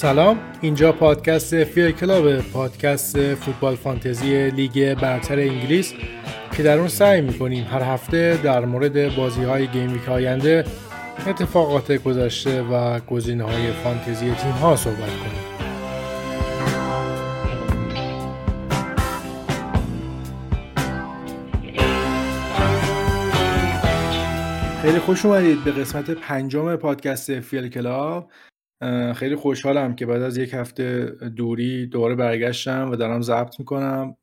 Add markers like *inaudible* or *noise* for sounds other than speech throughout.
سلام. اینجا پادکست فیر کلاب پادکست فوتبال فانتزی لیگ برتر انگلیس که در اون سعی می‌کنیم هر هفته در مورد بازی های game week آینده اتفاقات گذشته و گزینه های فانتزی تیم ها صحبت کنیم. خیلی خوش اومدید به قسمت پنجم پادکست فیل کلاب. خیلی خوشحالم که بعد از یک هفته دوری دوباره برگشتم و دارم ضبط می‌کنم.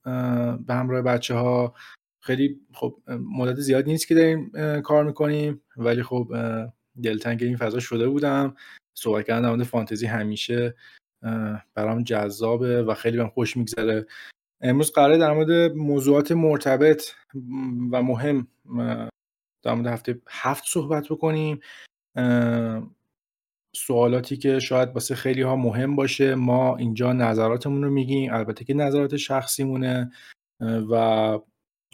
به همراه بچه ها خیلی خب مدت زیاد نیست که داریم کار می‌کنیم ولی خب دلتنگ این فضا شده بودم. صحبت کردن در فانتزی همیشه برام جذابه و خیلی بهم خوش میگذره. امروز قراره در مورد موضوعات مرتبط و مهم در مورد هفته هفت صحبت بکنیم. سوالاتی که شاید واسه خیلی ها مهم باشه ما اینجا نظراتمون رو میگیم. البته که نظرات شخصیمونه و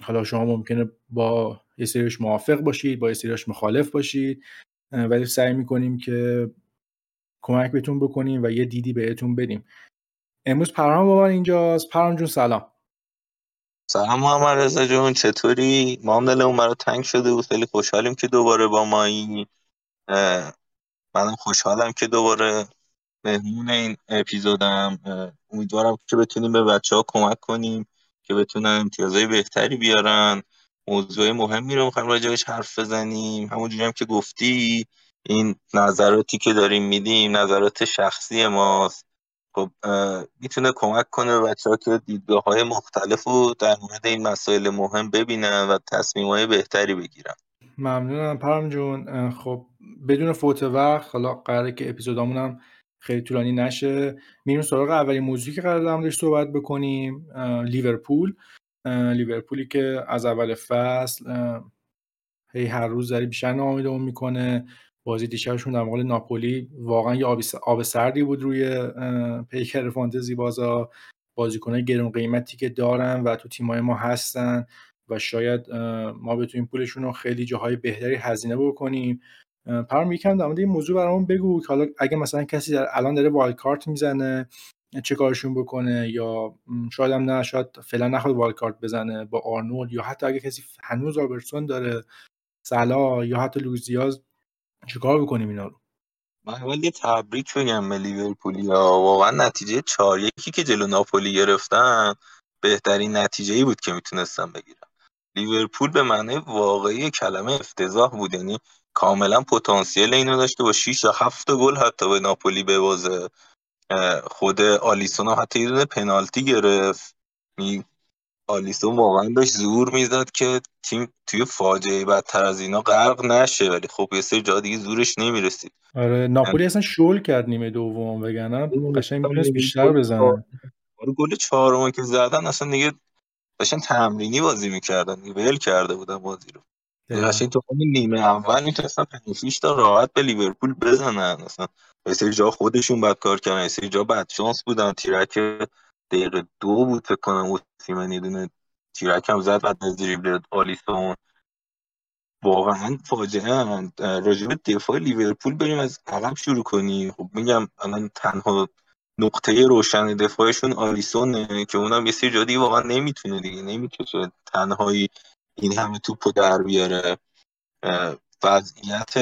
حالا شما ممکنه با یه سریش موافق باشید با یه سریش مخالف باشید ولی سعی می‌کنیم که کمک بهتون بکنیم و یه دیدی بهتون بدیم. امروز پرام با من اینجاست. پرام جون سلام. سلام محمد رضا جون چطوری؟ ما هم دلمون تنگ شده بود. خیلی خوشحالیم که دوباره با مایی منم خوشحالم که دوباره مهمون این اپیزودم. امیدوارم که بتونیم به بچه ها کمک کنیم که بتونن امتیازهای بهتری بیارن. موضوع مهمی رو می‌خوایم راجبش حرف بزنیم. همونجوری هم که گفتی این نظراتی که داریم میدیم نظرات شخصی ماست. خب می‌تونه کمک کنه بچه ها که دیدگاه های مختلف رو در مورد این مسائل مهم ببینن و تصمیم های بهتری بگیرن. ممنونم پرم جون. خب بدون فوت وقت حالا قراره که اپیزودامون هم خیلی طولانی نشه میریم سراغ اولین موضوعی که قرار دارم صحبت بکنیم لیورپول. لیورپولی که از اول فصل هی هر روز داره بیشتر ناامیدمون می‌کنه. بازی دیشبشون در مقابل ناپولی واقعا یه آب سردی بود روی پیکر فانتزی بازا. بازیکنای گرون قیمتی که دارن و تو تیمای ما هستن و شاید ما بتونیم پولشون رو خیلی جاهای بهتری هزینه بکنیم. پرم یکم در مورد این موضوع برامون بگو که حالا اگه مثلا کسی در الان داره wild card می‌زنه چه کارشون بکنه یا شاید هم نه شاید فعلا نخواد wild card بزنه با آرنولد یا حتی اگه کسی هنوز رابرتسون داره صلاح یا حتی لوزیاز چیکار بکنیم اینا رو؟ من اول یه تبریک بگم به لیورپولیا واقعا نتیجه 4 یکی که جلو ناپولی گرفتن بهترین نتیجه ای بود که می‌تونستم بگیرم لیورپول به معنی واقعی کلمه افتضاح بود یعنی کاملا پتانسیل اینو داشته با 6 یا 7 گل حتی به ناپولی ببازه خود آلیسون حتی یه دونه پنالتی گرفت. آلیسون واقعا داشت زور می‌زد که تیم توی فاجعه بدتر از اینا غرق نشه ولی خب یه سری جا دیگه زورش نمی‌رسید. آره ناپولی اصلا شل کرد نیمه دوم وگرنه قشنگ می‌تونست بیشتر بزنه. آره گل چهارم که زدن اصلا دیگه داشتن تمرینی بازی می‌کردن ول کرده بودن بازی رو. قشنگ تو همین نیمه اول می‌تونستن پنج تا راحت به لیورپول بزنن. اصلا سری جا خودشون بد کار کردن سری جا بد شانس بودن. تیرک دقیقه دو بود فکر کنم اوسیمن یه دونه تیرک هم زد بعد از دریبل آلیسون. واقعا فاجعه. راجب دفاع لیورپول بریم از عقب شروع کنی خب میگم الان تنها نقطه روشن دفاعشون آلیسونه که اونم یه سری جا واقعا نمی‌تونه دیگه. نمی‌کشه تنهایی این همه توپو در بیاره. وضعیت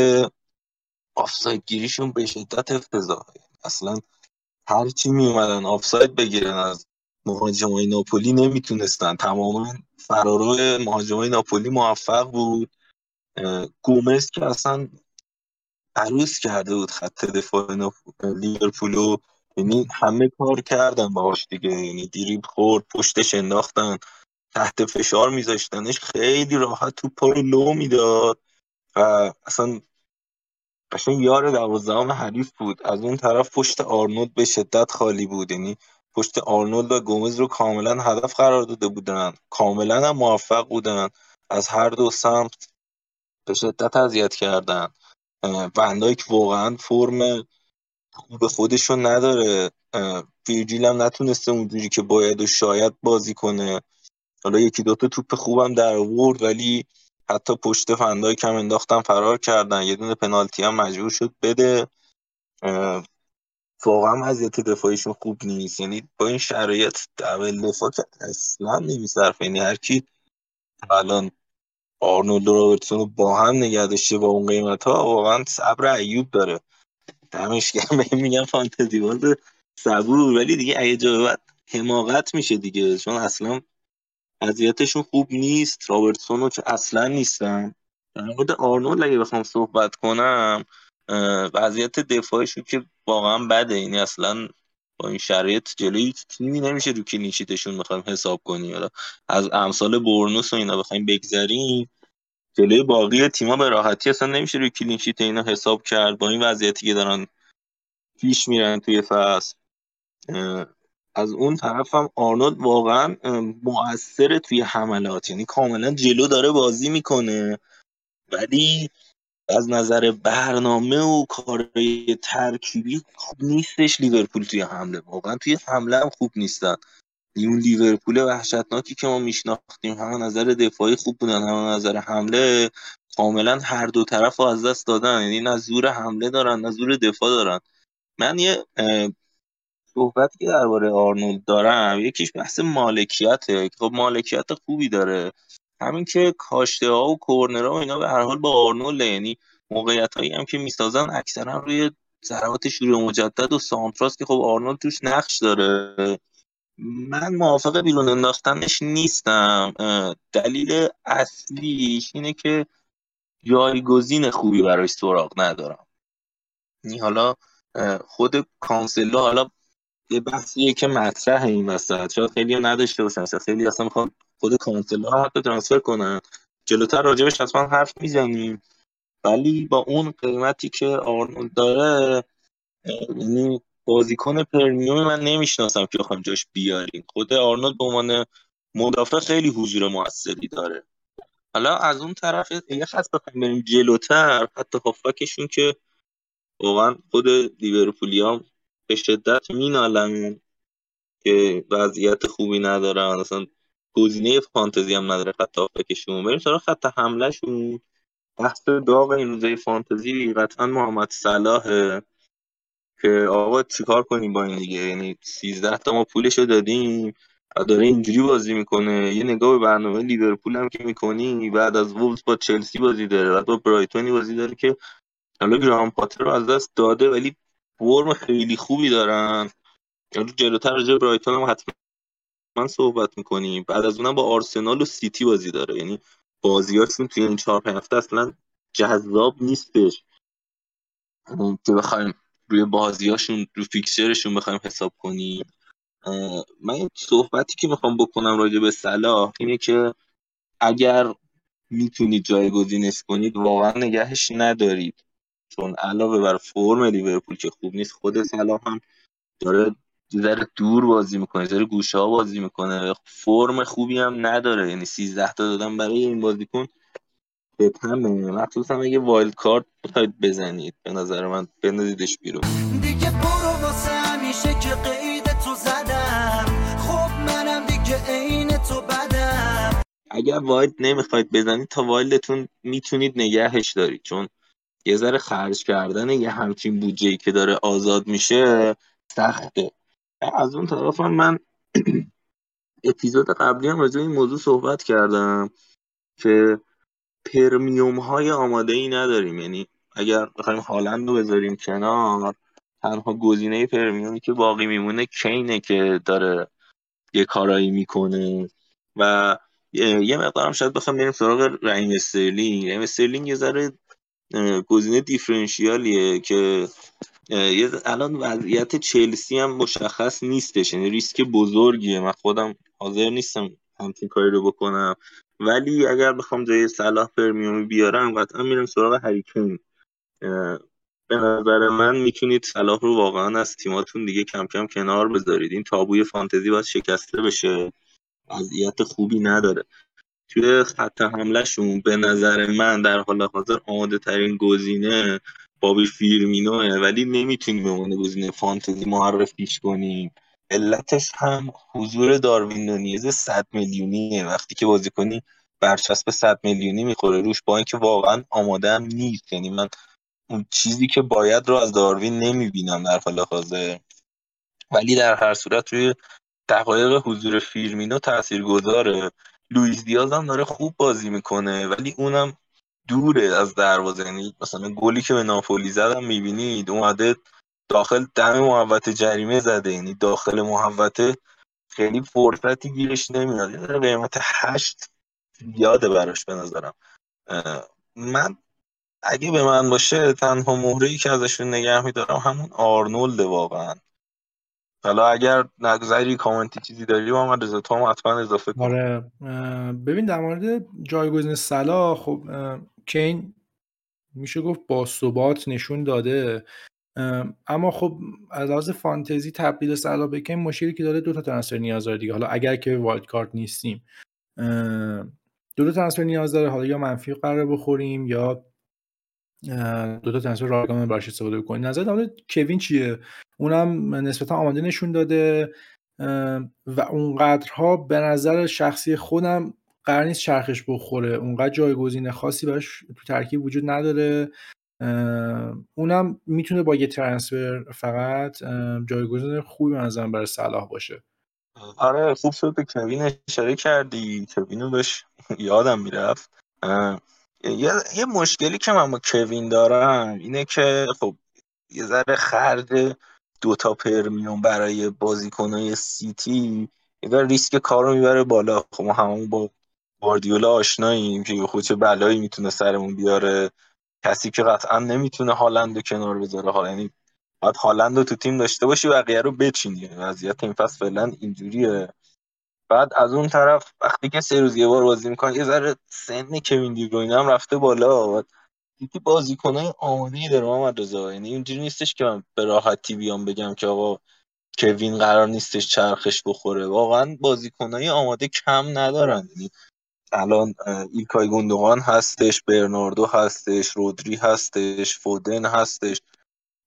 آفساید گیریشون به شدت افتضاحه. اصلا هر چی می اومدن آفساید بگیرن از مهاجمای ناپولی نمی‌تونستن. تماما فرارای مهاجمای ناپولی موفق بود. گومز که اصلا عروس کرده بود خط دفاع لیورپولو یعنی همه کار کردن باهاش دیگه. یعنی دیریب خورد پشتش انداختن. تحت فشار میذاشتنش خیلی راحت تو رو لو می‌داد و اصلا قشنگ یار دوازدهم حریف بود. از اون طرف پشت آرنولد به شدت خالی بود. یعنی پشت آرنولد و گومز رو کاملا هدف قرار داده بودن. کاملا هم موفق بودن. از هر دو سمت به شدت اذیت کردن. وندایک واقعا فرم خوب خودشون نداره. ویرجیل هم نتونسته اونجوری که باید و شاید بازی کنه. حالا یکی دوتا توپ خوبم در آورد ولی حتی پشت فندای کم انداختن فرار کردن. یه دونه پنالتی هم مجبور شد بده. واقعا وضعیت دفاعیشون خوب نیست. یعنی با این شرایط دبل دفاع که اصلا نمیصرف یعنی هر کی الان آرنولد و رابرتسون رو با هم نگه داشته با اون قیمت ها واقعا صبر ایوب داره. دمش گرم. *laughs* میگم فانتزی باز صبور ولی دیگه اگه جا حماقت میشه دیگه. چون اصلا وضعیتشون خوب نیست. رابرتسون اصلا نیستن. در مورد آرنولد اگه بخوام صحبت کنم وضعیت دفاعشون که واقعا بده. یعنی اصلا با این شرایط جلوی تیمی نمیشه رو clean sheet شون بخوایم حساب کنیم. از امثال برنوس و اینا بخوایم بگذریم. جلوی باقی تیما به راحتی اصلا نمیشه روی کلینشیت اینا حساب کرد. با این وضعیتی که دارن پیش میرن توی فصل. از اون طرف هم آرنولد واقعا مؤثر توی حملات. یعنی کاملا جلو داره بازی می‌کنه. ولی از نظر برنامه و کارهای ترکیبی خوب نیستش لیورپول توی حمله. واقعا توی حمله هم خوب نیستن. اون لیورپول وحشتناکی که ما میشناختیم هم نظر دفاعی خوب بودن هم نظر حمله کاملا هر دو طرف رو از دست دادن. یعنی نه زور حمله دارن نه زور دفاع دارن. من یه صحبتی که درباره آرنولد دارم یکیش بحث مالکیته. خب مالکیت خوبی داره. همین که کاشته ها و کورنرها و اینا به هر حال با آرنولد یعنی موقعیت هایی هم که می‌سازن اکثرا روی ضربات شروع مجدد و سانتراس که خب آرنولد توش نقش داره. من موافق بیرون انداختنش نیستم. دلیل اصلیش اینه که جایگزین خوبی برای سراغ ندارم. این یعنی حالا خود کانسلو حالا یه بحثیه که مطرح این وسط. شاید خیلی نداشته باشن. خیلی اصلا می‌خوان خود کانسلو هم حتی transfer کنن. جلوتر راجبش حتما حرف می‌زنیم. ولی با اون قیمتی که آرنولد داره یعنی بازیکن پرمیوم من نمی‌شناسم که بخوام جاش بیاریم. خود آرنولد به عنوان مدافع خیلی حضور موثری داره. حالا از اون طرف یه خاص بخوایم بریم جلوتر. حتی هافبکشون که واقعا خود لیورپولیا به شدت مینالن که وضعیت خوبی ندارن. اصلا گزینه فانتزی هم نداره خط هافبکشون بریم سراغ خط حملهشون. بحث داغ این روزه فانتزی قطعا محمد صلاحه که آقا چیکار کنیم با این دیگه؟ یعنی 13 تا ما پولشو دادیم داره اینجوری بازی می‌کنه. یه نگاه به برنامه لیورپول هم که می‌کنی بعد از وولز با چلسی بازی داره بعد با برایتونی بازی داره که حالا گرام پاتر رو از دست داده ولی فرم خیلی خوبی دارن. یعنی جلوتر راجع برایتون هم حتما صحبت می‌کنیم. بعد از اونم با آرسنال و سیتی بازی داره. یعنی بازیاشون توی این چهار هفته اصلا جذاب نیستش. که بخوایم روی بازیاشون رو فیکسچرشون بخوایم حساب کنیم. من صحبتی که می‌خوام بکنم راجع به صلاح اینه که اگر می‌تونید جایگزینش کنید واقعا نگهش ندارید. چون علاوه بر فرم لیورپول که خوب نیست خود صلاح هم داره ذره دور بازی می‌کنه ذره گوشه ها بازی می‌کنه. فرم خوبی هم نداره. یعنی 13 تا دادن برای این بازیکن به همه مخصوصا اگه wild card بخواید بزنید به نظر من بندازیدش بیرون. دیگه برو واسه همیشه که قید تو زدم. خب منم دیگه عین تو بدم. اگر wild نمی‌خواید بزنید تا wild تون می‌تونید نگهش دارید. چون یه ذره خرج کردن یه همچین بودجه که داره آزاد میشه سخته. از اون طرف من *clears throat* اپیزود قبلی هم راجع این موضوع صحبت کردم که premium های آماده ای نداریم. یعنی اگر بخوایم هالند رو بذاریم کنار تنها گزینه premium ی که باقی میمونه کینه که داره یه کارایی می‌کنه. و یه مقدارم شاید بخوام بریم سراغ رحیم استرلینگ. رحیم استرلینگ یه ذره گزینه differential یه که الان وضعیت چلسی هم مشخص نیستش یعنی ریسک بزرگیه. من خودم حاضر نیستم همچین کاری رو بکنم. ولی اگر بخوام جای صلاح پرمیومی بیارم قطعا میرم سراغ هریکین. به نظر من می‌تونید صلاح رو واقعا از تیماتون دیگه کم کم کنار بذارید. این تابوی فانتزی باید شکسته بشه. وضعیت خوبی نداره. توی خط حملهشون به نظر من در حال حاضر آماده ترین گزینه بابی فیرمینوه ولی نمی‌تونیم به عنوان گزینه فانتزی معرفیش کنیم. علتش هم حضور داروین نونیز 100 میلیونیه. وقتی که بازی کنی برچسب 100 میلیونی می‌خوره روش با اینکه واقعا آماده هم نیست. یعنی من اون چیزی که باید رو از داروین نمی‌بینم در حال حاضر. ولی در هر صورت روی دقایق حضور فیرمینو تأثیر گذاره لوئیس دیاز هم داره خوب بازی می‌کنه ولی اونم دوره از دروازه. یعنی مثلا گلی که به ناپولی زدم می‌بینید اومده داخل دم محوت جریمه زده. یعنی داخل محوته خیلی فرصتی گیرش نمیاد. قیمت هشت یاده براش به نظرم. من اگه به من باشه تنها مهره ای که ازشون نگه میدارم همون آرنولد واقعا. حالا اگر نگذری کامنتی چیزی داری با من رضا تو حتما اضافه کن. آره ببین در مورد جایگزین صلاح خب کین میشه گفت با ثبات نشون داده. اما خب از لحاظ فانتزی تبدیل صلاح به کین مشکلی که داره دو تا transfer نیاز داره دیگه. حالا اگر که wild card نیستیم دو تا transfer نیاز داره. حالا یا منفی چهار بخوریم یا دو تا transfer رایگان براش استفاده بکنیم. نظر در کوین چیه؟ اونم نسبتا آماده نشون داده و اونقدرها به نظر شخصی خودم قرار نیست چرخش بخوره. اونقدر جایگزین خاصی براش تو ترکیب وجود نداره. اونم می‌تونه با یه ترنسفر فقط جایگزین خوبی منظرم برای صلاح باشه. آره خوب شد به کوین اشاره کردی. کوینو بهش یادم می‌رفت. یه،, یه مشکلی که من با کوین دارم اینه که خب یه ذره خرج دوتا پرمیوم برای بازیکنهای سیتی یه ریسک کار رو می‌بره بالا. خب ما همون با گواردیولا آشناییم که خود چه بلایی می‌تونه سرمون بیاره. کسی که قطعا نمی‌تونه هالند کنار بذاره. حالا یعنی باید هالند رو تو تیم داشته باشی بقیه رو بچینی وضعیت این فصل فعلا اینجوریه. بعد از اون طرف وقتی که سه روز یه بار بازی می‌کنه یه ذره سن کوین دیبروینه هم رفته بالا. یکی بازیکنای آماده داره محمد رضا. یعنی اینجوری نیستش که من به راحتی بیام بگم که آقا کوین قرار نیستش چرخش بخوره. واقعا بازیکنای آماده کم ندارن. یعنی الان ایلکای گوندوغان هستش برناردو هستش رودری هستش فودن هستش.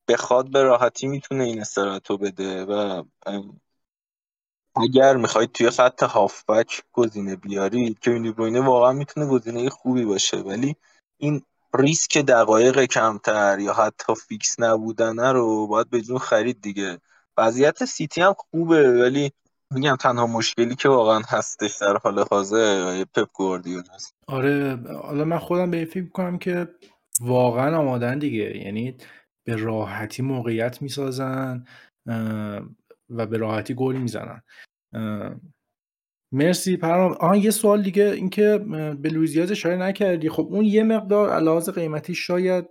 بخواد به راحتی می‌تونه این استراحت رو بده و اگر می‌خواید توی خط هافبک گزینه بیارید که دیبروینه واقعا می‌تونه گزینه خوبی باشه. ولی این ریسک دقایق کمتر یا حتی فیکس نبودن رو باید به جون خرید دیگه. وضعیت سیتی هم خوبه ولی میگم تنها مشکلی که واقعا هستش در حال حاضر پپ گواردیولا است آره حالا من خودم به فکر کنم که واقعا آمادن دیگه. یعنی به راحتی موقعیت می‌سازن و به راحتی گل می‌زنن. مرسی پرام. آها یه سوال دیگه اینکه به لویزیاز اشاره نکردی. خب اون یه مقدار علاوه قیمتی شاید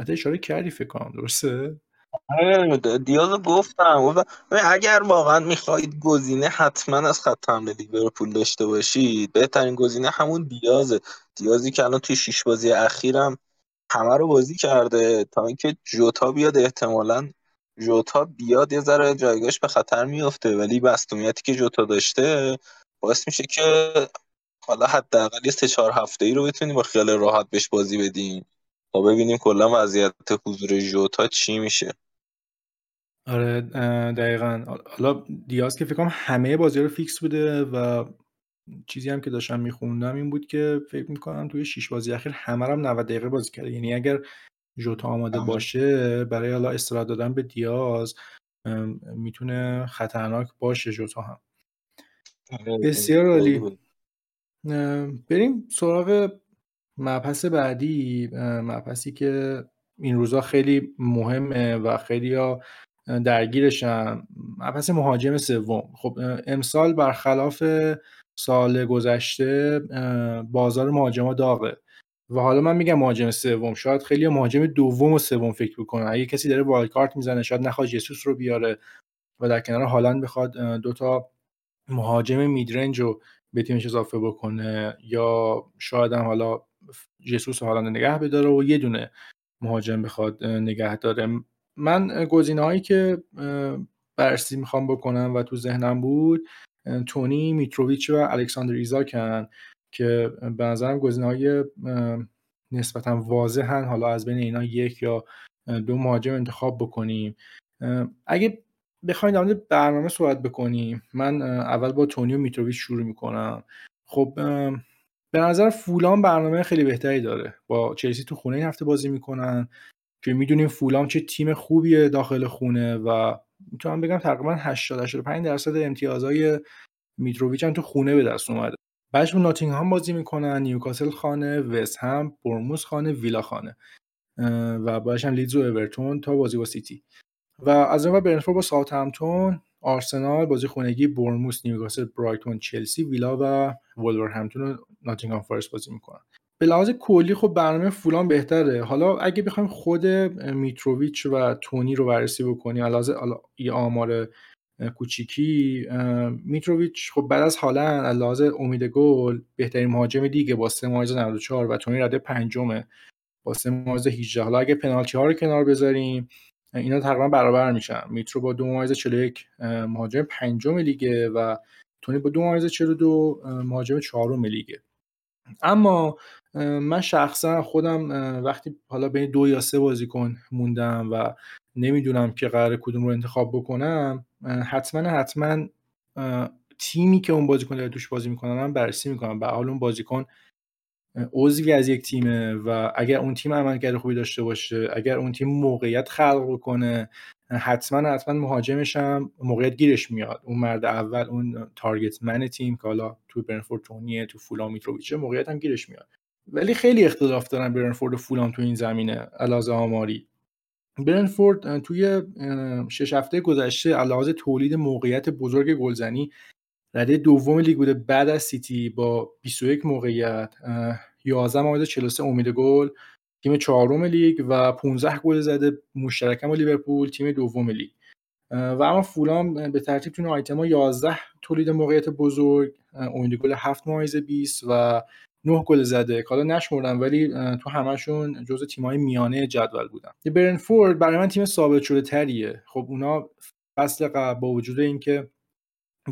حتی اشاره کردی فکر کنم درسته؟ آره، دیاز گفتم اگر واقعا می‌خواهید گزینه حتما از خط حمله لیورپول داشته باشید بهترین گزینه همون دیازه. دیازی که الان توی شیش بازی اخیرم همه رو بازی کرده تا اینکه جوتا بیاد احتمالا جوتا بیاد یه ذره جایگاهش به خطر میفته ولی بستومیتی که جوتا داشته باعث میشه که حالا حداقل یه سه چهار هفته ای رو بتونیم با خیال راحت بهش بازی بدیم تا ببینیم کلا وضعیت حضور جوتا چی میشه. آره دقیقا. حالا دیاز که فکر کنم همه بازی رو فیکس بوده و چیزی هم که داشتم میخوندم این بود که فکر می‌کنم توی شیش بازی اخیر همه هم 90 دقیقه بازی کرده. یعنی اگر جوتا آماده باشه برای حالا استراحت دادن به دیاز می‌تونه خطرناک باشه جوتا هم. آره، بسیار عالی بریم سراغ مبحث بعدی. مبحثی که این روزا خیلی مهمه و خیلی ها درگیرشن. مبحث مهاجم سوم. خب امسال برخلاف سال گذشته بازار مهاجما داغه. و حالا من میگم مهاجم سوم شاید خیلی مهاجم دوم و سوم فکر بکنه اگه کسی داره wild card می‌زنه شاید نخواد جسوس رو بیاره و در کنار هالند بخواد دو تا مهاجم mid-range رو به تیمش اضافه بکنه یا شاید هم حالا جسوس و هالند نگه بداره و یه دونه مهاجم بخواد نگه داره. من گزینه هایی که بررسی می‌خوام بکنم و تو ذهنم بود تونی میتروویچ و الکساندر ایزاکن. که به نظرم گزینه های نسبتا واضحن. حالا از بین اینا یک یا دو مهاجم انتخاب بکنیم. اگه بخوایم در برنامه صحبت بکنیم من اول با تونی و میتروویچ شروع می‌کنم. خب به نظر فولام برنامه خیلی بهتری داره. با چلسی تو خونه این هفته بازی می‌کنن که می‌دونیم فولام چه تیم خوبیه داخل خونه و می‌تونم بگم تقریبا 80 85 درصد امتیازهای میتروویچ هم تو خونه به دست اومده. بعدش با ناتینگهام بازی می‌کنن نیوکاسل خانه وست هم بورنموث خانه ویلا خانه. و بعدش هم لیدز و اورتون تا بازی با سیتی. و از اون ور برنتفورد با ساوثهمپتون آرسنال بازی خونگی بورنموث نیوکاسل برایتون چلسی ویلا و وولورهمپتون و ناتینگهام فارست بازی می‌کنن. به لحاظ کلی خب برنامه فولام بهتره. حالا اگه بخوایم خود میتروویچ و تونی رو بررسی بکنیم علاوه یه آمار کوچیکی. میتروویچ خب بعد از هالند علاوه امید گل بهترین مهاجم دیگه با 3 94 و تونی رده پنجمه. با 3 18 حالا اگه پنالتی ها رو کنار بذاریم اینا تقریبا برابر میشن. میترو با 2 41 مهاجم پنجم لیگه و تونی با 2 42 مهاجم چهارم لیگه. اما من شخصا خودم وقتی حالا بین دو یا سه بازیکن موندم و نمی‌دونم که قرار کدوم رو انتخاب بکنم حتما حتما تیمی که اون بازیکن داره توش بازی می‌کنم من بررسی می‌کنم. به حال اون بازیکن عضوی از یک تیمه و اگر اون تیم عملکرد خوبی داشته باشه اگر اون تیم موقعیت خلق بکنه حتما حتما مهاجمش هم موقعیت گیرش میاد. اون مرد اول اون تارگت من تیم که حالا تو برنفورد تونیه تو فولام میتروویچه موقعیت هم گیرش میاد. ولی خیلی اختلاف دارن برنفورد و فولام تو این زمینه. علاوه آماری. برنتفورد توی شش هفته گذشته از لحاظ تولید موقعیت بزرگ گلزنی رده دوم لیگ بوده بعد از سیتی با 21 موقعیت 11 ممیز 43 امید گل تیم چهارم لیگ و 15 گل زده مشترکم با لیورپول تیم دوم لیگ. و اما فولام به ترتیب تو آیتما 11 تولید موقعیت بزرگ امید گل 7 ممیز 20 و 9 گل زده. حالا نشمردم ولی تو همشون جزء تیم‌های میانه جدول بودن. برنفورد برای من تیم ثابت شده تریه خب اونا فصل قبل با وجود اینکه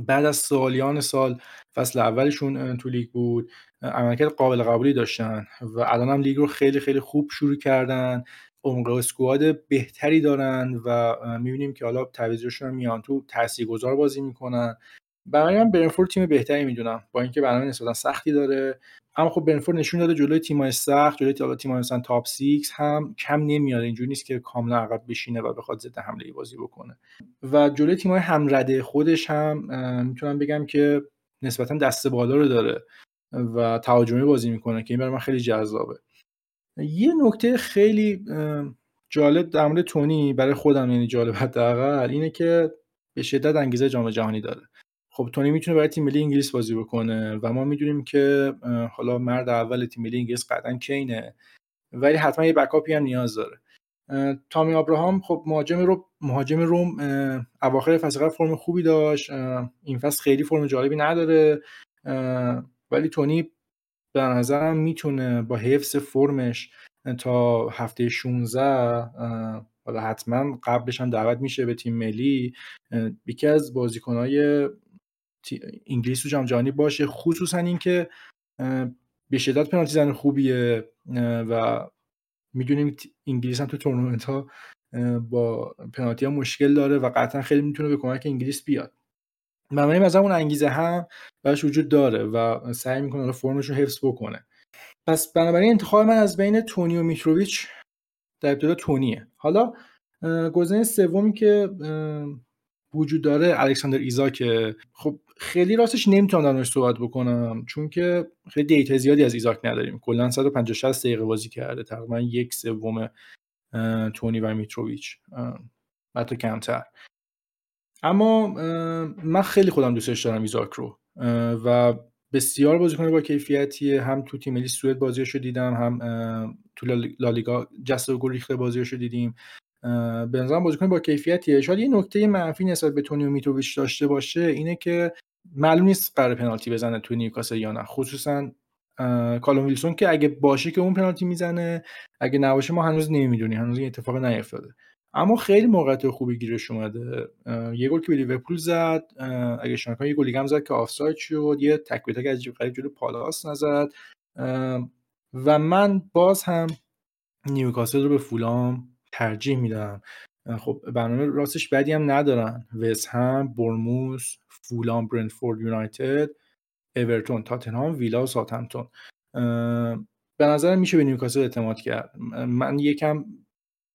بعد از سالیان سال فصل اولشون تو لیگ بود عملکرد قابل قبولی داشتن و الان هم لیگ رو خیلی خیلی خوب شروع کردن. عمق اسکواد بهتری دارن و می‌بینیم که حالا تعویضشون میان. تو تاثیرگذار بازی می‌کنن. برای من برنفورد تیم بهتری می‌دونم. با اینکه برنامه نسبتا سختی داره. اما خب برنفورد نشون داده جلوی تیم‌های سخت جلوی تیم‌های مثلا تاپ 6 هم کم نمیاد اینجوری نیست که کاملا عقب بشینه و بخواد ضد حمله بازی بکنه. و جلوی تیم‌های همرده خودش هم می‌تونم بگم که نسبتا دست بالا رو داره و تهاجمی بازی می‌کنه که این برای من خیلی جذابه. یه نکته خیلی جالب در مورد تونی برای خودم یعنی جالب حداقل اینه که به شدت انگیزه جام جهانی داره. خب تونی می‌تونه برای تیم ملی انگلیس بازی بکنه و ما می‌دونیم که حالا مرد اول تیم ملی انگلیس قطعا کینه ولی حتما یه بکاپی هم نیاز داره. تامی ابراهام خب مهاجم رو مهاجم روم اواخر فصل فرم خوبی داشت این فصل خیلی فرم جالبی نداره ولی تونی به نظرم می‌تونه با حفظ فرمش تا هفته 16 حالا حتما قبلش هم دعوت میشه به تیم ملی یکی از بازیکنهای انگلیس تو جام جهانی باشه خصوصا اینکه به شدت پنالتی زن خوبیه و می‌دونیم انگلیس هم تو تورنمنت ها با پنالتی ها مشکل داره و قطعا خیلی می‌تونه به کمک انگلیس بیاد. بنابراین از اون انگیزه هم براش وجود داره و سعی می‌کنه فرمش رو حفظ بکنه. پس بنابراین انتخاب من از بین تونی و میتروویچ در ابتدا تونیه. حالا گزینه سومی که وجود داره الکساندر ایزاک خب خیلی راستش نمی‌تونم درش صحبت بکنم چون که خیلی data زیادی از ایزاک نداریم. کلا 150 60 دقیقه بازی کرده تقریبا یک سوم تونی و میتروویچ حتی کمتر. اما من خیلی خودم دوستش دارم ایزاک رو و بسیار بازیکن با کیفیتیه. هم تو تیم ملی سوئد بازیشو دیدم هم تو لالیگا جسته گریخته بازیشو دیدیم. به نظرم بازیکن با کیفیتیه. شاید یه نکته منفی نسبت به تونی و میتروویچ داشته باشه اینه که معلوم نیست قرار پنالتی بزنه تو نیوکاسل یا نه. خصوصا کالوم ویلسون که اگه باشه که اون پنالتی می‌زنه اگه نباشه ما هنوز نمی‌دونیم. هنوز این اتفاق نیفتاده اما خیلی موقعیت خوبی گیرش اومده. یه گل که به لیورپول زد. اگه شما یه گلی هم زد که آفساید شد. یه تک به تک عجیب غریب جلو پالاس نزد. و من باز هم نیوکاسل رو به فولام ترجیح میدم. خب برنامه راستش بدی هم ندارن. وست هم برموس فولام برنفورد یونایتد اورتون تاتنهام ویلا و ساتمتون. به نظرم میشه به نیوکاسل اعتماد کرد. من یکم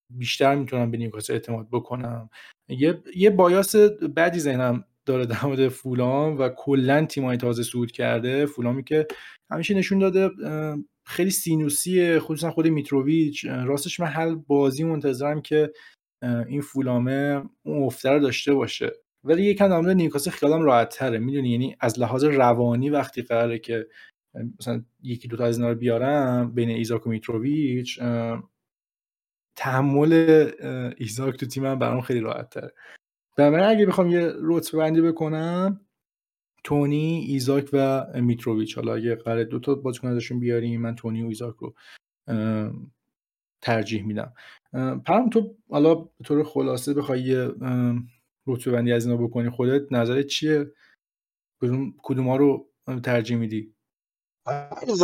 بیشتر می‌تونم به نیوکاسل اعتماد بکنم. یه یه بایاس بدی ذهنم داره در مورد فولام و کلا تیمای تازه صعود کرده. فولامی که همیشه نشون داده خیلی سینوسیه خصوصا خود میتروویچ. راستش من هر بازی منتظرم که این فولامه اون افت رو داشته باشه. ولی یکم در مورد نیوکاسل خیالم راحت تره می‌دونی؟ یعنی از لحاظ روانی وقتی قراره که مثلا یکی دوتا از اینا رو بیارم بین ایزاک و میتروویچ تحمل ایزاک تو تیمم برام خیلی راحت تره بنابراین اگه بخوام یه رتبه بندی بکنم تونی ایزاک و میتروویچ. حالا اگه قرار دو تا بازیکن ازشون بیاریم من تونی و ایزاک رو ترجیح میدم. پرم تو حالا به طور خلاصه بخوای یه رتبه بندی از اینا بکنی خودت نظرت چیه؟ کدوم ها رو ترجیح میدی؟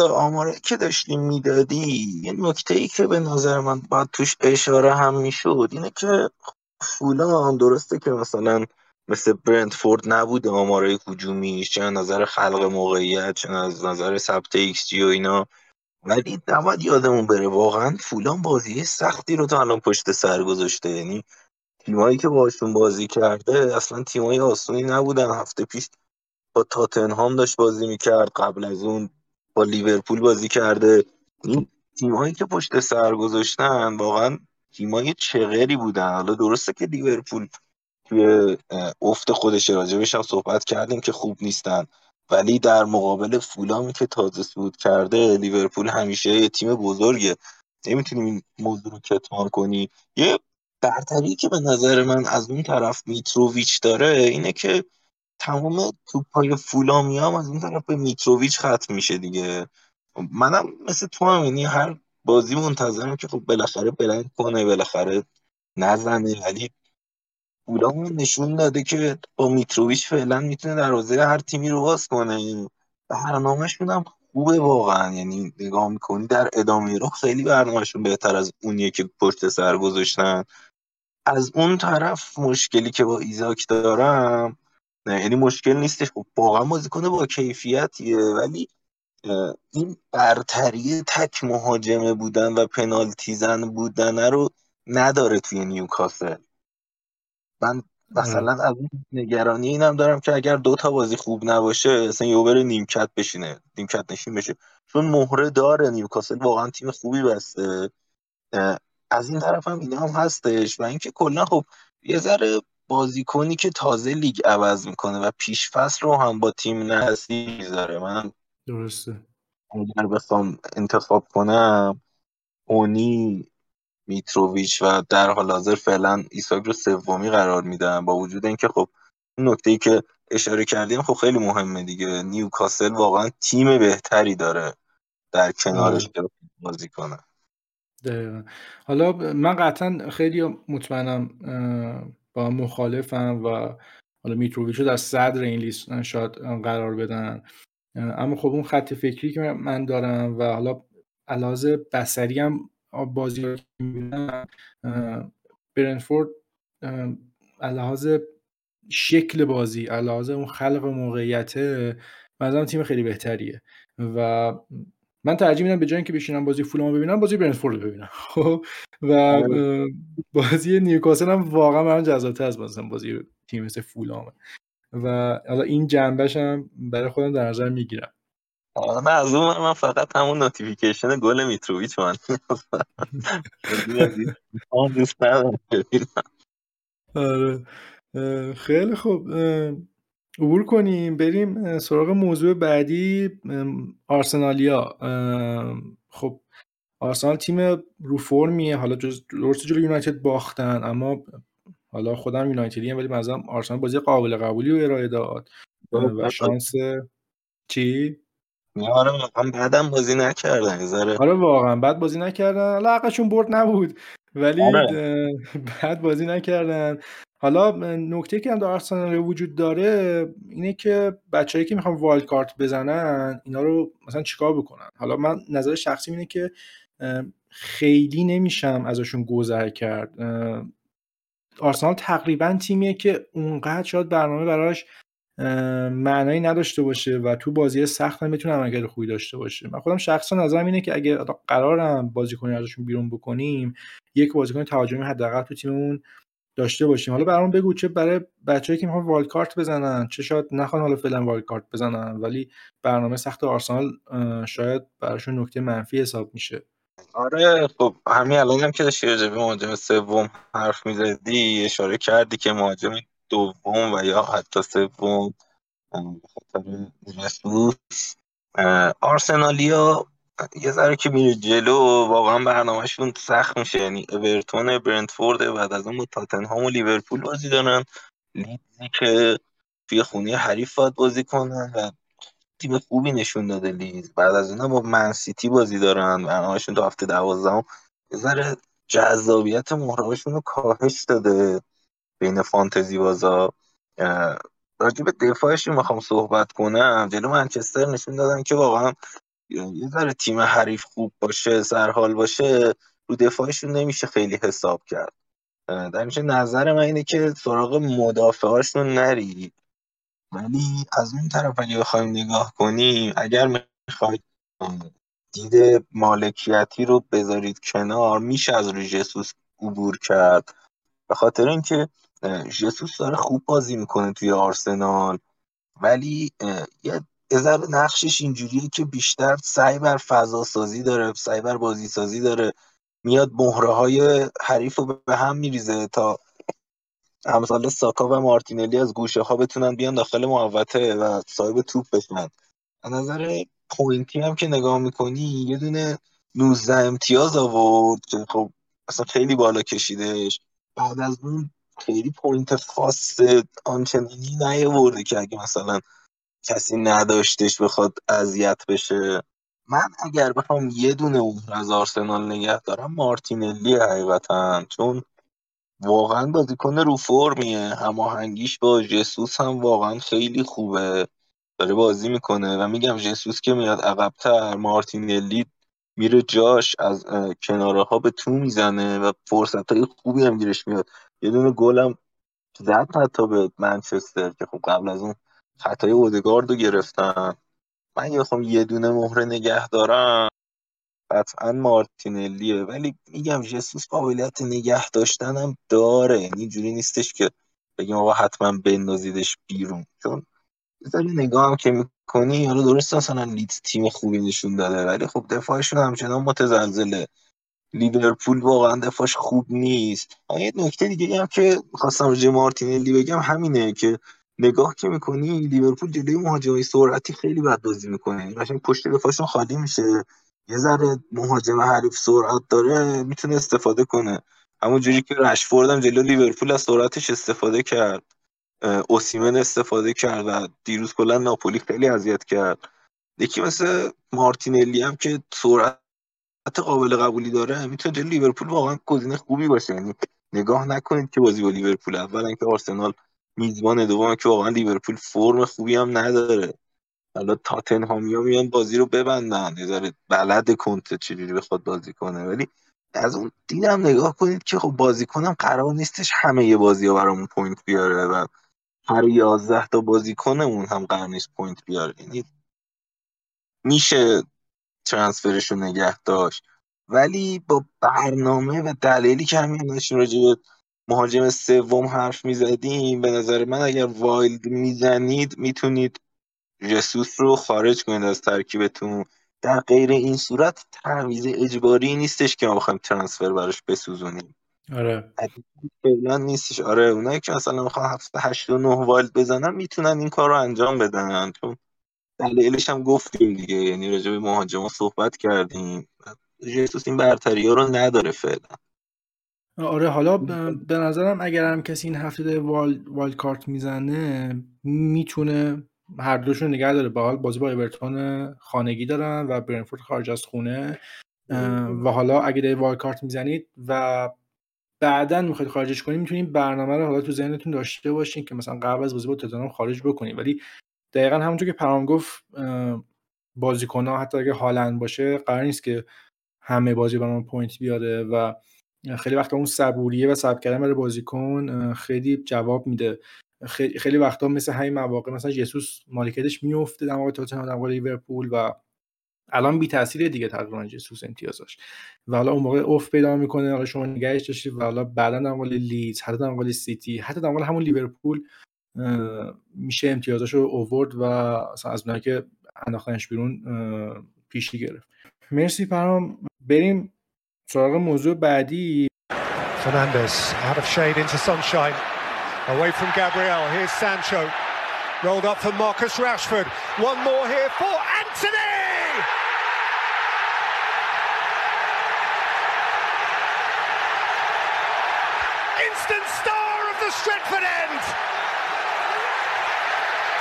آماره که داشتیم می‌دادی یه نکته ای که به نظر من باید توش اشاره هم می‌شد اینه که فولام درسته که مثلا مثل برنتفورد نبود آماره هجومیش چه نظر خلق موقعیت چه از نظر ثبت ایکس جی و اینا. ولی نباید یادمون بره واقعا فولام بازی سختی رو تا الان پشت سر گذاشته. یعنی تیمایی که باشون بازی کرده اصلا تیمایی آسونی نبودن. هفته پیش با تاتنهام داشت بازی می‌کرد قبل از اون با لیورپول بازی کرده. این تیمایی که پشت سر گذاشتن واقعا تیمای چغری بودن. حالا درسته که لیورپول توی افت خودش راجبش هم صحبت کردیم که خوب نیستن. ولی در مقابل فولامی که تازه صعود کرده لیورپول همیشه یه تیم بزرگه. نمی‌تونیم این موضوع رو کتمان کنی. یه برتری که به نظر من از اون طرف میتروویچ داره اینه که تمام توپای فولامی هم از اون طرف به میتروویچ ختم میشه دیگه. منم مثل تو هم یعنی هر بازی منتظرم که خب بالاخره بلند کنه بالاخره نزنه. ولی فولام نشون داده که با میتروویچ فعلا می‌تونه دروازه هر تیمی رو باز کنه. برنامهشون هم خوبه واقعا. یعنی نگاه می‌کنی در ادامه رو خیلی برنامهشون بهتر از اونیه که پشت سر گذاشتن. از اون طرف مشکلی که با ایزاک دارم نه یعنی مشکل نیستش. خب واقعا بازیکن با کیفیتیه ولی این برتری تک مهاجمه بودن و پنالتی زن بودن رو نداره توی نیوکاسل. من مثلا از اون نگرانی اینم دارم که اگر دو تا بازی خوب نباشه اصلا یه بره نیمکت بشینه نیمکت نشین بشه. چون مهره داره نیوکاسل واقعا تیم خوبی بسته. از این طرف هم اینا هم هستش. و اینکه کلا خب یه ذره بازیکنی که تازه لیگ عوض می‌کنه و پیش فصل رو هم با تیم نهستی می‌ذاره. من درسته. اگر بخوام انتخاب کنم اونی میتروویچ و در حال حاضر فعلا ایساک رو سومی قرار میدم با وجود اینکه خب نکته ای که اشاره کردیم خب خیلی مهمه دیگه. نیوکاسل واقعا تیم بهتری داره در کنارش بازی کنه. حالا من قطعا خیلی مطمئنم با مخالفم و حالا میتروویچ رو در صدر این لیست شاید قرار بدن. اما خب اون خط فکری که من دارم و حالا علاوه بسری هم بازی برنفورد علاوه شکل بازی علاوه اون خلق موقعیت مثلا تیم خیلی بهتریه. و من ترجیح میدم به جای اینکه بشینم بازی فولام ببینم بازی برنفورد ببینم. *laughs* و. بازی نیوکاسل هم واقعا برام جذاب‌تر از بازی تیم مثل فولامه. و حالا این جنبش هم برای خودم در نظر می‌گیرم. آره از اون من فقط همون notification گل میتروویچ من. *laughs* آره. خیلی خوب. عبور کنیم. بریم سراغ موضوع بعدی آرسنالیا. خب آرسنال تیم رو فرمیه. حالا جز درست جلو یونایتد باختن اما حالا خودم یونایتدی ولی مثلا آرسنال بازی قابل قبولی رو ارائه داد. و شانس چی؟ آره واقعا بعدم بازی نکردن آره واقعا. بعد بازی نکردن. حالا برد نبود. ولی آره. بعد بازی نکردن. حالا نکته که هم در آرسنال وجود داره اینه که بچههایی که می‌خوان وایلد کارت بزنن اینا رو مثلا چیکار بکنن؟ حالا من نظر شخصی اینه که خیلی نمیشم ازشون گذر کرد. آرسنال تقریبا تیمیه که اونقدر شاید برنامه براش معنایی نداشته باشه و تو بازی سخت هم می‌تونه عملکرد خوبی داشته باشه. من خودم شخصا نظرم اینه که اگه قرارم بازیکنی ازشون بیرون بکنیم یک بازیکن تهاجمی حداقل تو تیممون داشته باشیم. حالا برام بگو چه برای بچه‌ای که می‌خوان والد کارت بزنن چه شاید نخوان حالا فعلا والد کارت بزنن ولی برنامه سخت آرسنال شاید براشون نکته منفی حساب میشه. آره خب همین الان هم که داشتی راجع مهاجم سوم حرف می‌زدی اشاره کردی که مهاجم دوم و یا حتی سوم. خاطر جسوس آرسنالیا یه ذره که میره جلو واقعا برنامهشون سخت میشه. یعنی اورتون برنتفورد بعد از اون با تاتنهام و لیورپول بازی دارن. لیدزی که توی خونی حریف باید بازی کنن و تیم خوبی نشون داده لیز بعد از اونها با منسیتی بازی دارن. برنامهشون تو هفته دوازدهم یه ذره جذابیت مهرهاشون رو کاهش داده. بین فانتزی بازا راجع به دفاعشون می‌خوام صحبت کنم. جلو منچستر نشون دادن که واقعا یه ذره تیم حریف خوب باشه سرحال باشه رو دفاعشون نمیشه خیلی حساب کرد. در نظر من اینه که سراغ مدافعاشون نرید ولی از اون طرف اگه بخوایم نگاه کنیم اگر می‌خواید دید مالکیتی رو بذارید کنار میشه از روی جسوس عبور کرد. به خاطر اینکه جسوس داره خوب بازی می‌کنه توی آرسنال. ولی یه ذره نقشش اینجوریه که بیشتر سعی بر فضا سازی داره سعی بر بازی سازی داره. میاد مهره های حریف رو به هم میریزه تا امثال ساکا و مارتینلی از گوشه ها بتونن بیان داخل محوطه و صاحب توپ بشن. از نظر point ی هم که نگاه می‌کنی یه دونه 19 امتیاز آورد خب اصلا خیلی بالا کشیدش بعد از اون خیلی point خاص آنچنانی نیاورده که اگه مثلا کسی نداشتش بخواد اذیت بشه. من اگر بخوام یه دونه اون از آرسنال نگه دارم مارتینلی حقیقتا چون واقعا بازیکن رو فرمیه. هماهنگیش با جسوس هم واقعا خیلی خوبه. داره بازی می‌کنه و میگم جسوس که میاد عقبتر مارتینلی میره جاش از کناره ها به تو می‌زنه و فرصت های خوبی هم گیرش میاد. یه دونه گلم زد حتی به منچستر که خب قبل از اون خطای اودگارد رو گرفتن. من یه یه دونه مهره نگه دارم. قطعا مارتینلیه. ولی میگم جسوس قابلیت نگه داشتنم داره. یعنی نیستش که بگیم آقا حتما بندازیدش بیرون. چون بذاری نگاه هم که می‌کنی حالا درست مثلا لیدز تیم خوبی نشون داده ولی خب دفاعشون همچنان متزلزله. لیورپول واقعا دفاعش خوب نیست. یه نکته دیگه هم که خواستم راجع مارتینلی بگم همینه که نگاه که می‌کنی لیورپول جلوی مهاجمای سرعتی خیلی بد بازی می‌کنه. قشنگ پشت دفاعشون خالی میشه. یه ذره مهاجم حریف سرعت داره می‌تونه استفاده کنه. همون جوری که رشفورد هم جلو لیورپول از سرعتش استفاده کرد. اوسیمن استفاده کرد و دیروز کلا ناپولی خیلی اذیت کرد. یکی مثل مارتینلی هم که سرعت قابل قبولی داره می‌تونه جلو لیورپول واقعا گزینه خوبی باشه. یعنی نگاه نکنید که بازی با لیورپول اولا که آرسنال میزبان دوم که واقعا لیورپول فرم خوبی هم نداره. حالا تاتنهامیا میان بازی رو ببندن. یه ذره بلده کنته چجوری بخواد بازی کنه. ولی از اون دیدم نگاه کنید که خب بازیکنم قرار نیستش همه یه بازی ها برامون point بیاره و هر یازده تا بازیکنمون هم قرار نیست point بیاره. یعنی میشه transfer ش رو نگه داشت. ولی با برنامه و دلیلی که همین داشتیم راجع به مهاجم سوم حرف می‌زدیم به نظر من اگر وایلد می‌زنید می‌تونید جسوس رو خارج کنید از ترکیبتون. در غیر این صورت تعویض اجباری نیستش که ما بخوایم ترانسفر براش بسوزونیم. آره. فعلا نیستش. آره اونایی که مثلا می‌خوان هفته هشت و نه والد بزنن می‌تونن این کار رو انجام بدن. چون دلیلش هم گفتیم دیگه. یعنی راجع به مهاجما صحبت کردیم. جسوس این برتری ها رو نداره فعلا. آره حالا به نظرم اگر هم کسی این هفته والد, والد کارت می‌زنه می‌تونه هر دوشون نگه داره. با بازی با اورتون خانگی دارن و برنفورد خارج از خونه. و حالا اگه دارید وال کارت می‌زنید و بعدا می‌خواید خارجش کنید می‌تونید برنامه رو حالا تو ذهنتون داشته باشین که مثلا قبل از بازی با تاتنهام خارج بکنید ولی دقیقا همونطور که پرام گفت بازیکن ها حتی اگه هالند باشه قرار نیست که همه بازی برام point بیاره و خیلی وقتا اون صبوریه و صبر کردن برای بازیکن خیلی جواب میده. خیلی, وقتا مثل همین مواقع مثلا جسوس مالکیتش میفته در مقابل تاتنهام در لیورپول و الان بی تاثیره دیگه تقریبا جسوس امتیازش و حالا اون موقع افت پیدا می‌کنه حالا شما نگهش داشتید و حالا بعدا مقابل لیدز حتی مقابل سیتی حتی مقابل همون لیورپول میشه امتیازش رو اوورد و از اونایی که انداختنش بیرون پیشی گرفت. مرسی پرام. بریم سراغ موضوع بعدی. Fernandez out of shade into sunshine. Away from Gabriel. Here's Sancho. Rolled up for Marcus Rashford. One more here for Anthony!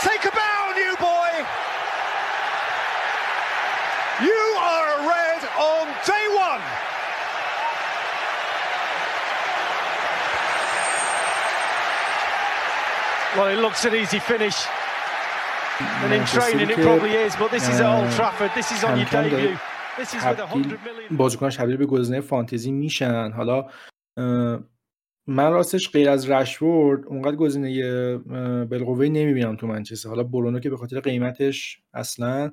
take a bow new boy you are a red on day one Well, it looks an easy finish. And in training it probably is, but this is at Old Trafford. This is on your debut. This is with 100 million. بازیکناش تبدیل به گزینه فانتزی میشن. حالا من راستش غیر از رشورد اونقدر گزینه بالقوه نمی‌بینم تو منچستر. حالا برونو که به خاطر قیمتش اصلا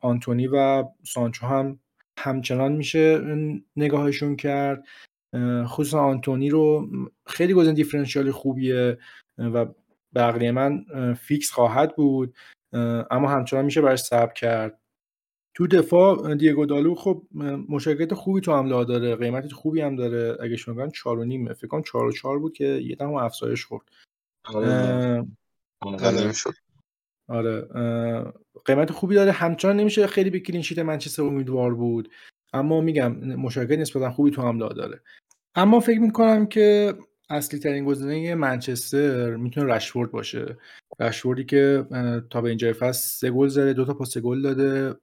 آنتونی و سانچو هم همچنان میشه نگاهشون کرد. خصوصا آنتونی رو خیلی گزینه دیفرنشیالی خوبیه و بقیه من فیکس خواهد بود اما همچنان میشه برای صبر کرد. تو دفاع دیگو دالو خب مشارکت خوبی تو حمله داره قیمت خوبی هم داره. اگه شما بگن 4 و نیمه فکر کنم 4 و 4 بود که یه دم افزایش خورد. آره, آره. آره. قیمت خوبی داره. همچنان نمیشه خیلی به کلین شیت منچستر امیدوار بود. اما میگم مشارکت نسبتا خوبی تو حمله داره. اما فکر می‌کنم که اصلی ترین گزینه منچستر می‌تونه رشورد باشه. رشوردی که تا به اینجای فصل سه گل زده دو تا پاس گل داده.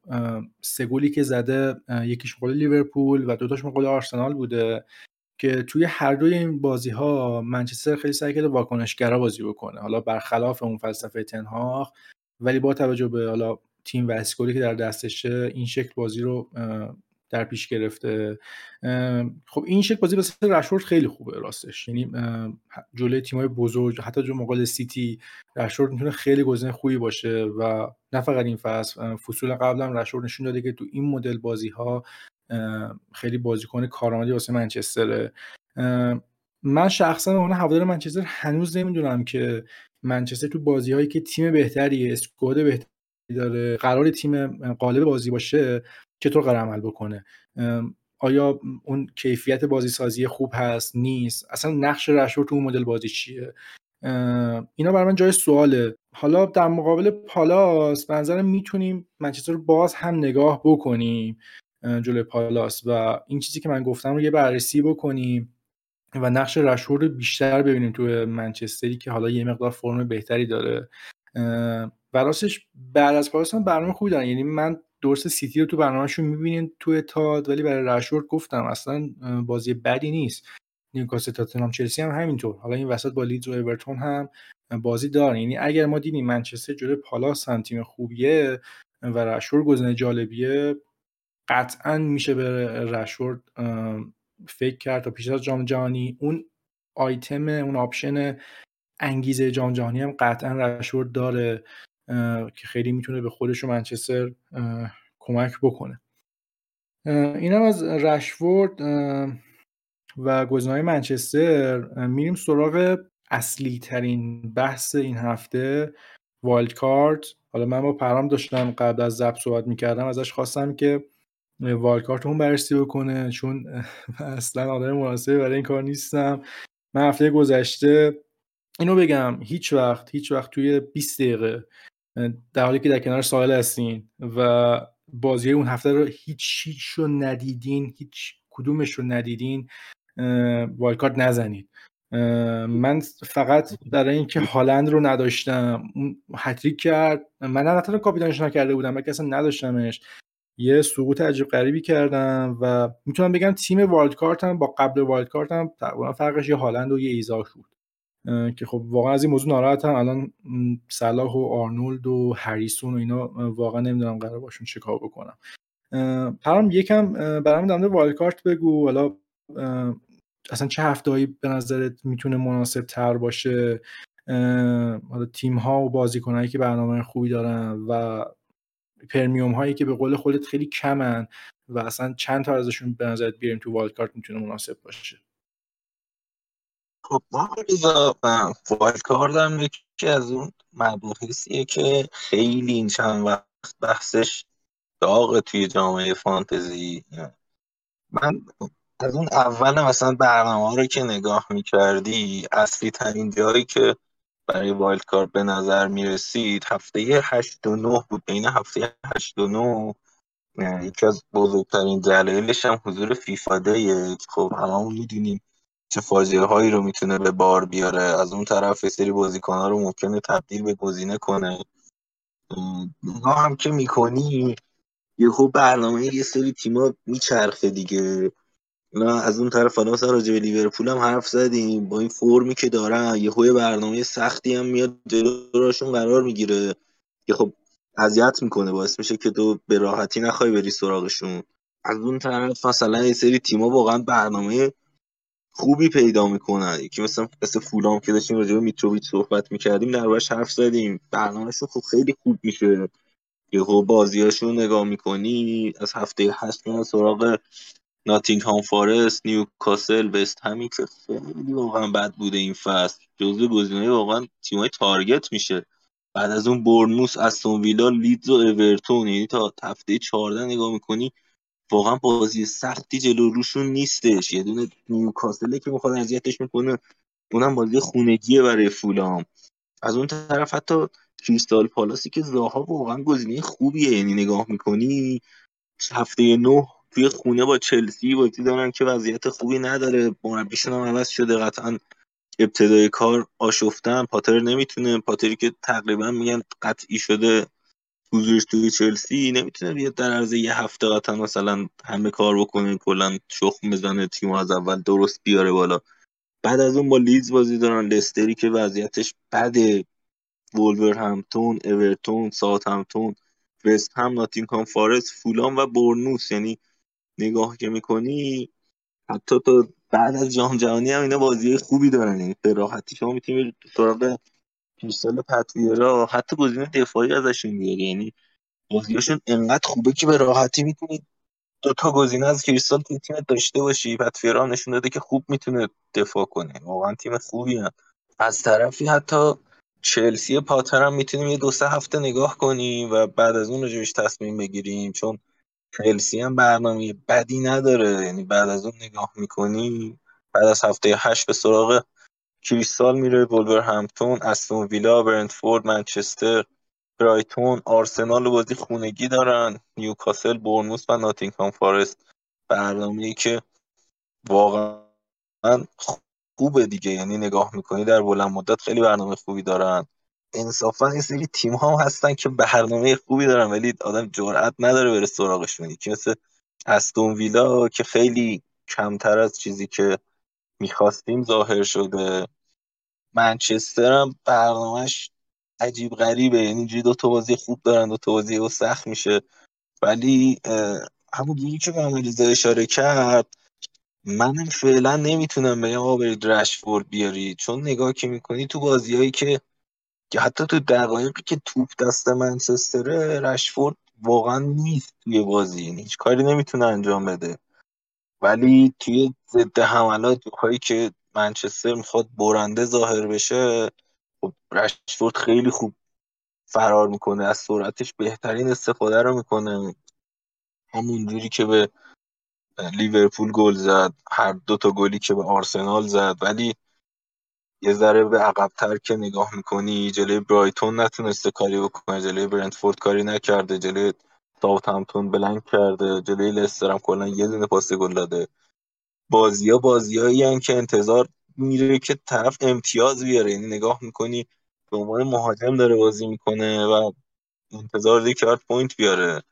سه گلی که زده یکیش مقابل لیورپول و دو تاش مقابل آرسنال بوده که توی هر دوی این بازی ها منچستر خیلی سعی کرده واکنشگرا بازی بکنه. حالا برخلاف اون فلسفه تنهاق ولی با توجه به حالا تیم و که در دستشه این شکل بازی رو در پیش گرفته. خب این شکل بازی واسه رشورد خیلی خوبه راستش. یعنی جلوی تیمای بزرگ حتی جو مقابل سیتی رشورد می‌تونه خیلی گزینه خوبی باشه و نه فقط این فصل فصول قبلا رشورد نشون داده که تو این مدل بازی ها خیلی بازیکن کارآمدی واسه منچستره. من شخصا اون هوادار منچستر هنوز نمی‌دونم که منچستر تو بازی هایی که تیم بهتری اسکواد بهتری داره قرار تیم قالب بازی باشه چطور قرار عمل بکنه. آیا اون کیفیت بازی سازی خوب هست نیست؟ اصلا نقش رشور تو اون مدل بازی چیه؟ اینا برای من جای سواله. حالا در مقابل پالاس به نظرم می‌تونیم منچستر باز هم نگاه بکنیم جلوی پالاس و این چیزی که من گفتم رو یه بررسی بکنیم و نقش رشور رو بیشتر ببینیم تو منچستری که حالا یه مقدار فرم بهتری داره. و بعد از پالاس هم برنامه خوبی دارن. یعنی من درست سیتی رو تو برنامهشون می‌بینین تو تاد ولی برای رشورد گفتم اصلا بازی بدی نیست. نیوکاسل تاتنهام چلسی هم همینطور. حالا این وسط با لیدز و اورتون هم بازی دارن. یعنی اگر ما دیدیم منچستر جلوی پالاس هم تیم خوبیه و رشفورد گزینه جالبیه قطعا میشه به رشفورد فکر کرد تا پیش از جام جهانی. اون آیتم اون option انگیزه جام جهانی هم قطعا رشفورد داره. که خیلی می‌تونه به خودش و منچستر کمک بکنه. اینم از رشفورد و گزینه‌های منچستر. میریم سراغ اصلی ترین بحث این هفته wildcard. حالا من با پرهام داشتم قبل از ضبط صحبت می‌کردم ازش خواستم که wildcard اون بررسی بکنه چون *laughs* اصلا آدم مناسبی برای این کار نیستم. من هفته گذشته اینو بگم هیچ وقت هیچ وقت توی 20 دقیقه در حالی که در کنار ساحل هستین و بازی اون هفته رو هیچ هیچ رو ندیدین هیچ کدومش رو ندیدین wildcard نزنید. من فقط برای اینکه هالند رو نداشتم اون هت‌تریک کرد. من تنها کاپیتانش نکرده بودم بلکه اصلا نداشتمش. یه سقوط عجیب غریبی کردم و می‌تونم بگم تیم wildcard م با قبل کارتم تقریبا فرقش یه هالند و یه ایزاک بود. که خب واقعا از این موضوع ناراحتم. الان صلاح و آرنولد و هریسون و اینا واقعا نمی‌دونم قرار باشون چیکار بکنم. پرهام یکم برام در مورد کارت بگو. حالا اصلا چه هفتهایی به نظرت می‌تونه مناسب تر باشه حالا تیم ها و بازیکنهایی که برنامه خوبی دارن و پرمیوم هایی که به قول خودت خیلی کمن و اصلا چند تا ازشون به نظرت بیاریم تو والد کارت می‌تونه مناسب باشه؟ خب ما والد کارت هم یکی از اون مباحثیه که خیلی این چند وقت بحثش داغ توی جامعه فانتزی. من از اون اول مثلا برنامه رو که نگاه می‌کردی اصلی ترین جایی که برای وایلد کارت به نظر می‌رسید هفته هشت و نه بود. بین هفته هشت و نه یکی از بزرگترین دلایلش هم حضور فیفا دیه خب هممون می‌دونیم چه فاجعه رو می‌تونه به بار بیاره. از اون طرف سری بازیکن ها رو ممکنه تبدیل به گزینه کنه. نگاه هم که می‌کنی یهو برنامه یه سری تیما میچرخه دیگه. نه از اون طرف حالا مثلا راجع به لیورپول هم حرف زدیم. با این فرمی که دارن یهو برنامه سختی هم میاد جلوشون قرار می‌گیره. که خب اذیت می‌کنه باعث میشه که تو به راحتی نخوای بری سراغشون. از اون طرف مثلا یه سری تیما واقعا برنامه خوبی پیدا می‌کنن. یکی مثلا مثل فولام که داشتیم راجع به میتروویچ صحبت می‌کردیم در حرف زدیم. برنامهشون خب خیلی خوب میشه. یهو بازیاشون نگاه می‌کنی از هفته هشت میاد سراغ ناتینگهام فارست نیوکاسل وست همی که خیلی واقعا بد بوده این فصل. جزو گزینه‌های واقعا تیمای تارگت میشه. بعد از اون برنموس استون ویلا لیدز و اورتون. یعنی تا هفته 14 نگاه می‌کنی واقعا بازی سختی جلو روشون نیستش. یه دونه نیوکاسله که می‌خواد اذیتش می‌کنه اونم بازی خونگیه برای فولام. از اون طرف حتی کریستال پالاسی که زاها واقعا گزینه خوبیه. یعنی نگاه می‌کنی هفته نه توی خونه با چلسی بازی دارن که وضعیت خوبی نداره. مربیشون هم عوض شده. قطعا ابتدای کار آشفتن. پاتر نمی‌تونه. پاتری که تقریبا میگن قطعی شده. حضورش توی چلسی نمی‌تونه بیاد در عرض یه هفته قطعا مثلا همه کار بکنه کلا شخم بزنه تیم از اول درست بیاره بالا. بعد از اون با لیدز بازی دارن لستری که وضعیتش بده. وولور همتون اورتون ساعت همتون وست هم ناتینگهام فارست فولان و برنوس یعنی نگاه که می‌کنی حتی تو بعد از جام جهانی هم اینا بازی خوبی دارن. یعنی به راحتی شما می‌تونید سراغ کریستال پتویرا حتی گزینه دفاعی ازشون بیاری یعنی بازیاشون انقدر خوبه که به راحتی می‌تونید دو تا گزینه از کریستال توی تیم داشته باشی. پتویرا نشون داده که خوب می‌تونه دفاع کنه. واقعا تیم خوبی هم. از طرفی حتی چلسی پاتر هم می‌تونیم یه دو سه هفته نگاه کنیم و بعد از اون راجبش تصمیم بگیریم. چون چلسی هم برنامه بدی نداره. یعنی بعد از اون نگاه می‌کنی بعد از هفته هشت به سراغ کریستال میره ولور همتون استون ویلا برنتفورد منچستر برایتون آرسنال بازی خونگی دارن نیوکاسل برنوس و ناتینگهام فارست. برنامه ای که واقعا خوبه دیگه یعنی نگاه می‌کنی در بلند مدت خیلی برنامه خوبی دارن. انصافا یه سری تیم ها هستن که برنامه خوبی دارن ولی آدم جرئت نداره بره سراغشون. یکی مثل استون ویلا که خیلی کمتر از چیزی که می‌خواستیم ظاهر شده. منچستر هم برنامهش عجیب غریبه. یعنی اینجوری دو تا بازی خوب دارن دو تا بازی و سخت میشه. ولی همون دیگه که به اشاره کرد منم فعلا نمی‌تونم بگم آقا برید رشفورد بیاری. چون نگاه که می‌کنی تو بازیهایی که که حتی تو دقایقی که توپ دست منچستره رشفورد واقعا نیست توی بازی. یعنی هیچ کاری نمی‌تونه انجام بده. ولی توی ضد حملات هایی که منچستر می‌خواد برنده ظاهر بشه خب رشفورد خیلی خوب فرار می‌کنه. از سرعتش بهترین استفاده رو می‌کنه. همونجوری که به لیورپول گل زد هر دو تا گلی که به آرسنال زد. ولی یه ذره به عقبتر که نگاه می‌کنی جلوی برایتون نتونسته کاری بکنه جلوی برنتفورد کاری نکرده جلوی همتون blank کرده جلوی لستر هم کلا یه دونه پاس گل داده. بازی ها بازیایی که انتظار میره که طرف امتیاز بیاره. یعنی نگاه می‌کنی به عنوان مهاجم داره بازی می‌کنه و انتظار داره که point بیاره.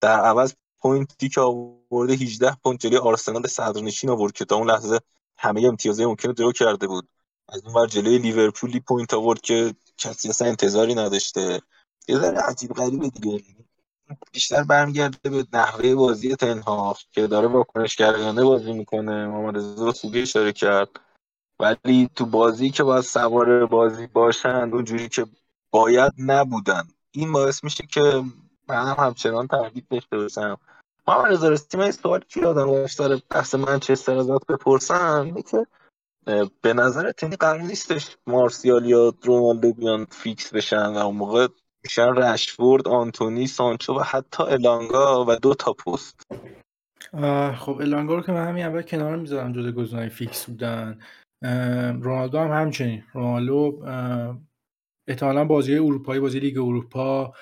در عوض point ی که آورده 18 point جلوی آرسنال صدرنشین آورد که تا اون لحظه همه امتیازهای ممکن درو کرده بود. از اون ور جلوی لیورپولی point آورد که کسی اصلا انتظاری نداشته. یه ذره عجیب غریبه دیگه. بیشتر برمیگرده به نحوه بازی تنها که داره واکنش گرایانه بازی می‌کنه. محمد رضا خوبی اشاره کرد. ولی تو بازی که باید سوار بازی باشن اونجوری که باید نبودن. این باعث میشه که من هم همچنان تردید داشته باشم. محمد رضا راستی من سوال که یادم سر بحث منچستر ازت بپرسم که به نظر این قرار نیستش مارسیال یا رونالدو بیان فیکس بشن و اون موقع میشن رشفورد آنتونی سانچو و حتی الانگا و دو تا پست. خب الانگا رو که من همین اول کنار می‌ذارم جز گزینه‌های فیکس بودن. رونالدو هم همچنین. رونالدو احتمالا بازی اروپایی بازی لیگ اروپا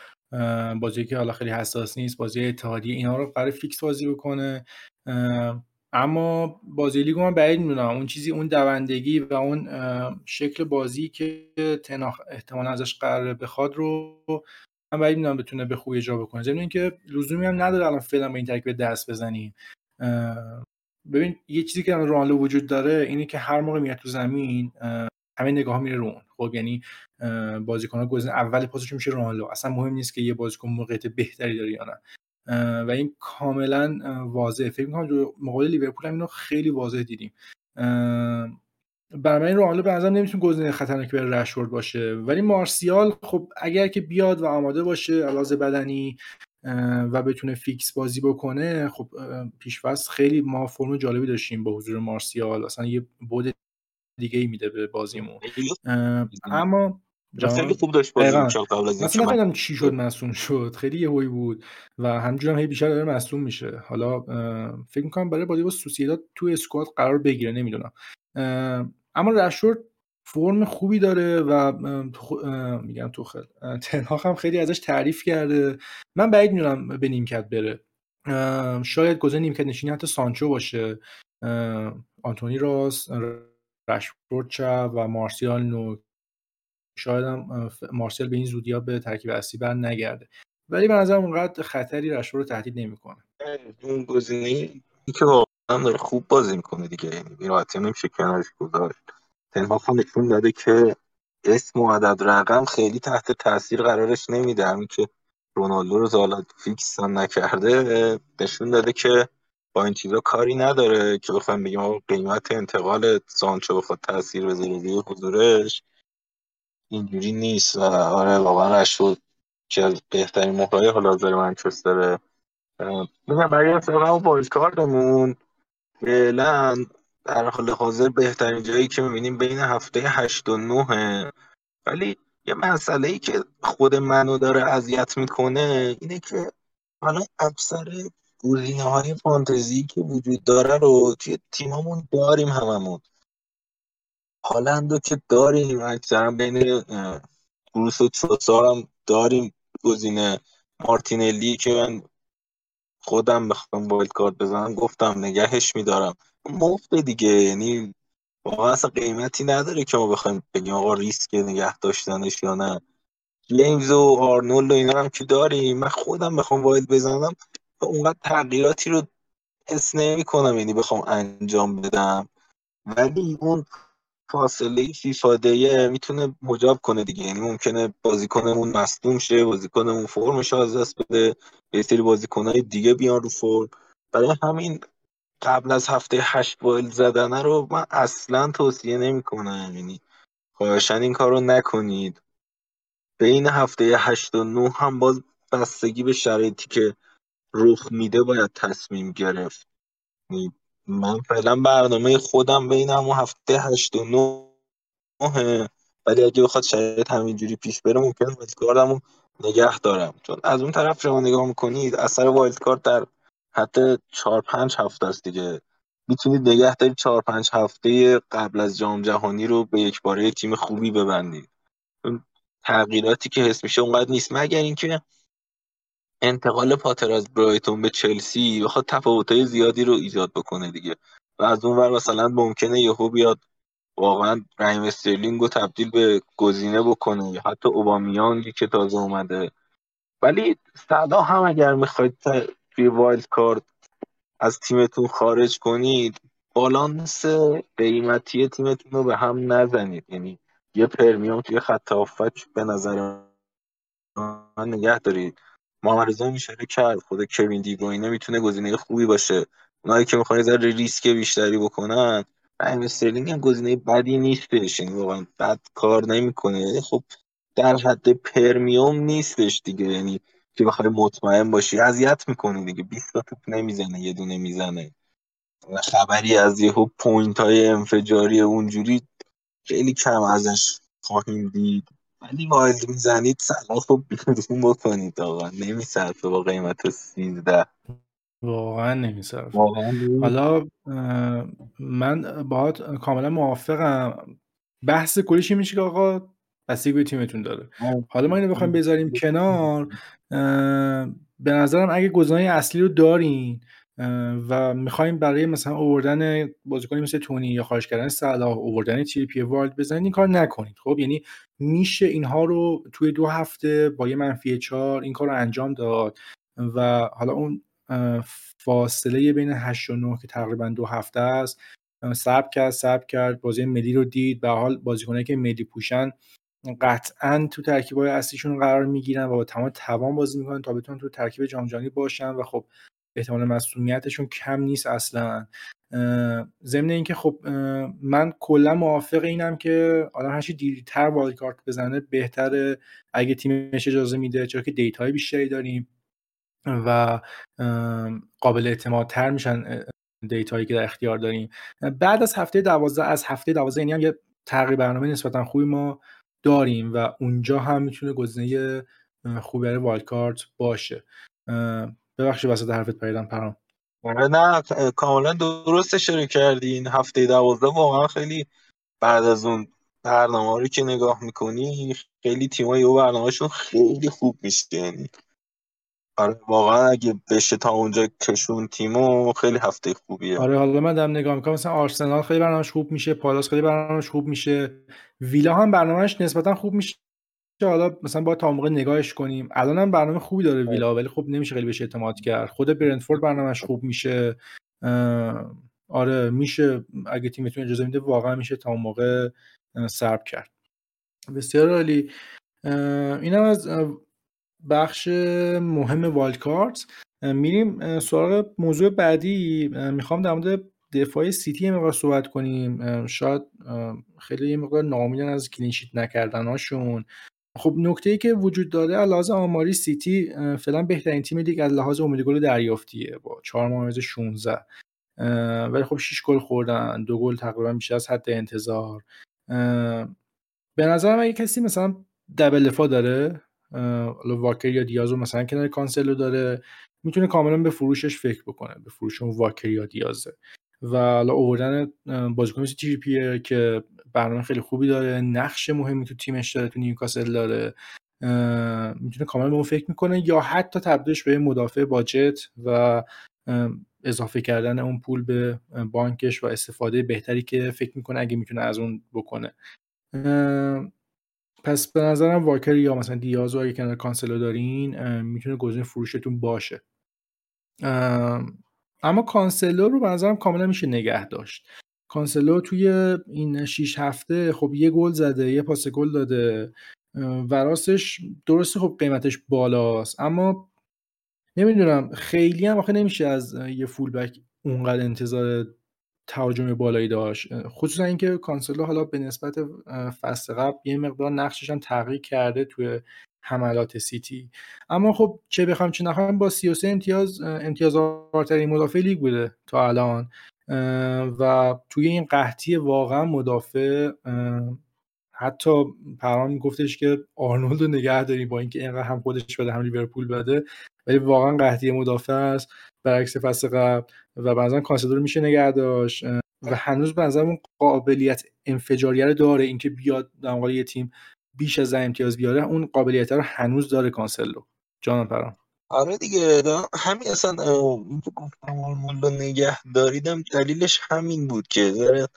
بازی که حالا خیلی حساس نیست بازی اتحادیه اینا رو برای فیکس بازی بکنه. اما بازی لیگو من بعید می‌دونم. اون چیزی اون دوندگی و اون شکل بازی که تناخ احتمال ازش قراره بخواد رو من بعید می‌دونم بتونه به خوبی اجرا بکنه. ضمن اینکه لزومی هم نداره الان فعلا به این ترکیب دست بزنیم ببین یه چیزی که رونالدو وجود داره اینه که هر موقع میاد تو زمین همه نگاه میره رو خب یعنی بازیکن گزینه اول پاسش میشه رونالدو. اصلا مهم نیست که یه بازیکن موقعیت بهتری داره یا نه. و این کاملا واضحه. فکر می‌کنم مقابل لیورپول هم اینو خیلی واضح دیدیم. بنابراین رونالدو به نظرم نمی‌تونه گزینه خطرناکی برای رشورد باشه. ولی مارسیال خب اگر که بیاد و آماده باشه علاوه بدنی و بتونه فیکس بازی بکنه خب پیشفرض خیلی ما فرم جالبی داشتیم با حضور مارسیال. اصلا یه بود دیگه ای میده به بازیمون. اما خیلی خوب داشت بازی قبل از مثلا نفهمیدم چی شد مصوم شد. خیلی یهویی بود و همینجوری هم هی بیشتر داره مصوم میشه. حالا فکر می‌کنم برای بازی با سوسیداد تو اسکواد قرار بگیره نمی‌دونم. اما رشورد فرم خوبی داره و میگم تو خیلی تنهاخ هم خیلی ازش تعریف کرده. من بعید می‌دونم به نیمکت بره. شاید گزینه نیمکت نشینی حتی سانچو باشه. آنتونی راست رشفورد چپ و مارسیال نو شاید هم مارسیال به این زودی ها به ترکیب اصلی بر نگرده. ولی به نظر اونقدر خطری رشفورد رو تهدید نمی‌کنه. اون گزینه که واقعا داره خوب بازی می‌کنه دیگه. یعنی راحتی نمیشه کنارش گذاشت. تنها هم نشون داده که اسم و عدد رقم خیلی تحت تاثیر قرارش نمیده. همین که رونالدو رو زالت فیکس نکرده نشون داده که با این چیزا کاری نداره که بخوایم بگیم قیمت انتقال سانچو بخواد تاثیر بذاره روی حضورش. اینجوری نیست و آره واقعا رشفورد که از بهترین مهرهای حال حاضر منچستره. میگم برای اون وایلد کاردمون فعلا در حال حاضر بهترین جایی که می‌بینیم بین هفته هشت و نوه. ولی یه مسئله ای که خود منو داره اذیت می‌کنه اینه که حالا اکثر گزینه های فانتزی که وجود داره رو توی تیممون داریم هممون. هالندو که داریم اکثرا بین گروس و تروسار هم داریم گزینه. مارتینلی که من خودم بخوام wildcard بزنم گفتم نگهش میدارم. مفت دیگه یعنی واقعا اصلا قیمتی نداره که ما بخوایم بگیم آقا ریسک نگه داشتنش یا نه. جیمز و آرنولد و اینا هم که داریم من خودم بخوام wild بزنم اونقدر تغییراتی رو حس نمی کنم یعنی بخوام انجام بدم. ولی اون فاصله فیفاده می‌تونه مجاب کنه دیگه. یعنی ممکنه بازیکنمون مصدوم شه بازیکنمون فرمش از دست بده به سری بازیکنهای دیگه بیان رو فرم. برای همین قبل از هفته هشت وایل زدنه رو من اصلا توصیه نمی کنم یعنی خواهشن این کار رو نکنید. بین هفته هشت و نه هم باز بستگی به شرایطی که رخ میده باید تصمیم گرفت. یعنی من فعلا برنامه خودم بین همون هفته هشت و نه ولی اگه بخواد شرایط همینجوری پیش بره ممکن wildcard مو نگه دارم. چون از اون طرف شما نگاه می‌کنید اثر wildcard در حتی چهار پنج هفته است دیگه. می‌تونید نگه دارید چهار پنج هفته قبل از جام جهانی رو به یک باره تیم خوبی ببندید. تغییراتی که حس میشه اونقدر نیست. مگر اینکه انتقال پاتر از برایتون به چلسی بخواد تفاوت‌های زیادی رو ایجاد بکنه دیگه. و از اون ور مثلا ممکنه یهو بیاد واقعا رحیم استرلینگ رو تبدیل به گزینه بکنه یا حتی اوبامیانگی که تازه اومده. ولی صلاح هم اگر می‌خواید توی wildcard از تیمتون خارج کنید بالانس قیمتی تیمتون رو به هم نزنید. یعنی یه premium توی خط به نظر من نگه دارید. محمد رضا هم اشاره کرد خود کوین دیبروینه می‌تونه گزینه خوبی باشه. اونایی که می‌خوان ذره ریسک بیشتری بکنن رحیم استرلینگ هم گزینه بدی نیستش یعنی واقعا بد کار نمی‌کنه. خب در حد premium نیستش دیگه. یعنی که بخوای مطمئن باشی. اذیت می‌کنه دیگه. 20 تا توپ نمی‌زنه یه دونه می‌زنه. خبری از یهو point های انفجاری اونجوری خیلی کم ازش خواهیم دید. ولی wild می‌زنید صلاحم خب بیرون بکنید آقا. نمیصرفه با قیمت 13 واقعا نمیصرفه حالا من باهات کاملا موافقم. بحث کلیشه میشه که آقا بستگی به تیمتون داره. حالا ما اینو بخوایم بذاریم کنار. به نظرم اگه گزینه اصلی رو دارین و می‌خوایم برای مثلا اووردن بازیکنی مثل تونی یا خارج کردن صلاح اووردن تیر پی والد بزنید این کار نکنید. خب؟ یعنی میشه اینها رو توی دو هفته با یه منفی چهار این کار رو انجام داد و حالا اون فاصله بین 8 و 9 که تقریبا دو هفته است سب کرد سب کرد بازی ملی رو دید. به حال بازیکنایی که ملی پوشن قطعا تو ترکیبای اصلیشون قرار می‌گیرن و با تمام توان بازی می‌کنن تا بتونن تو ترکیب جام باشن و خب احتمال مصدومیتشون کم نیست اصلا. ضمن اینکه خب من کلا موافق اینم که آدم هرچی دیرتر wildcard بزنه بهتره اگه تیمش اجازه میده چرا که data ی بیشتری داریم و قابل اعتمادتر میشن data یی که در اختیار داریم. بعد از هفته دوازده از هفته دوازده یعنی هم یه تغییر برنامه نسبتا خوبی ما داریم و اونجا هم می‌تونه گزینه خوبی برای والکارت باشه. ببخشید وسط حرفت پریدم پرام. آره نه کاملا درست اشاره کردی. این هفته دوازده واقعا خیلی بعد از اون برنامه رو که نگاه می‌کنی خیلی تیمایی و برنامهشون خیلی خوب میشه یعنی آره واقعا اگه بشه تا اونجا کشون تیمو خیلی هفته خوبیه. آره حالا من دارم نگاه می‌کنم مثلا آرسنال خیلی برنامهش خوب میشه پالاس خیلی برنامهش خوب میشه. ویلا هم برنامهش نسبتا خوب میشه. حالا مثلا با تا موقع نگاهش کنیم. الان هم برنامه خوبی داره آره. ویلا ولی خب نمیشه خیلی بهش اعتماد کرد. خود برنتفورد برنامهش خوب میشه. آره میشه. اگه تیمتون اجازه میده واقعا میشه تا موقع سرب کرد. بسیار عالی. اینم از بخش مهم wildcard میریم سراغ موضوع بعدی. می‌خوام در مورد دفاع سیتی مقدار صحبت کنیم. شاید خیلی یه مقدار ناامیدن از clean sheet نکردناشون خب نکته که وجود داره لحاظ آماری سیتی فعلا بهترین تیم لیگ از لحاظ امید گل دریافتیه با 4 ممیز 16 ولی خب 6 گل خوردن دو گل تقریبا بیشتر از حد انتظار. به نظرم اگه کسی مثلا دبل دفاع داره واکر یا دیازو مثلا کنار کانسلو داره می‌تونه کاملا به فروشش فکر بکنه به فروش اون واکر یا دیازه. و حالا اووردن بازیکن مثل تی پیه که برنامه خیلی خوبی داره نقش مهمی تو تیمش داره تو نیوکاسل داره می‌تونه کاملا به اون فکر می‌کنه یا حتی تبدیلش به مدافع باجت و اضافه کردن اون پول به بانکش و استفاده بهتری که فکر می‌کنه اگه می‌تونه از اون بکنه. پس به نظرم واکر یا مثلا دیاز رو اگه کنار کانسلو دارین می‌تونه گزینه فروشتون باشه. اما کانسلو رو به نظرم کاملا میشه نگه داشت. کانسلو توی این 6 هفته خب یه گل زده یه پاس گل داده و راستش درسته خب قیمتش بالاست اما نمی‌دونم خیلی هم آخه نمیشه از یه full-back اونقدر انتظار تهاجم بالایی داشت. خصوصا اینکه کانسلو حالا به نسبت فصل قبل یه مقدار نقشش هم تغییر کرده توی حملات سیتی. اما خب چه بخوام چه نخواهم با 33 امتیاز امتیاز آورترین مدافع لیگ بوده تا الان. و توی این قحطی واقعا مدافع حتی پران گفتش که آرنولد رو نگه داریم با اینکه اینقدر هم خودش بده هم لیورپول بده ولی واقعا قحطی مدافع است. برعکس فصل قبل و بعضا کانسلو رو میشه نگه داشت. و هنوز به اون قابلیت انفجاریه رو داره اینکه بیاد در یه تیم بیش از امتیاز بیاره اون قابلیت رو هنوز داره کانسلو. جان پرام. آره دیگه همین اصلا گفتم رو نگه داریدم دلیلش همین بود که داره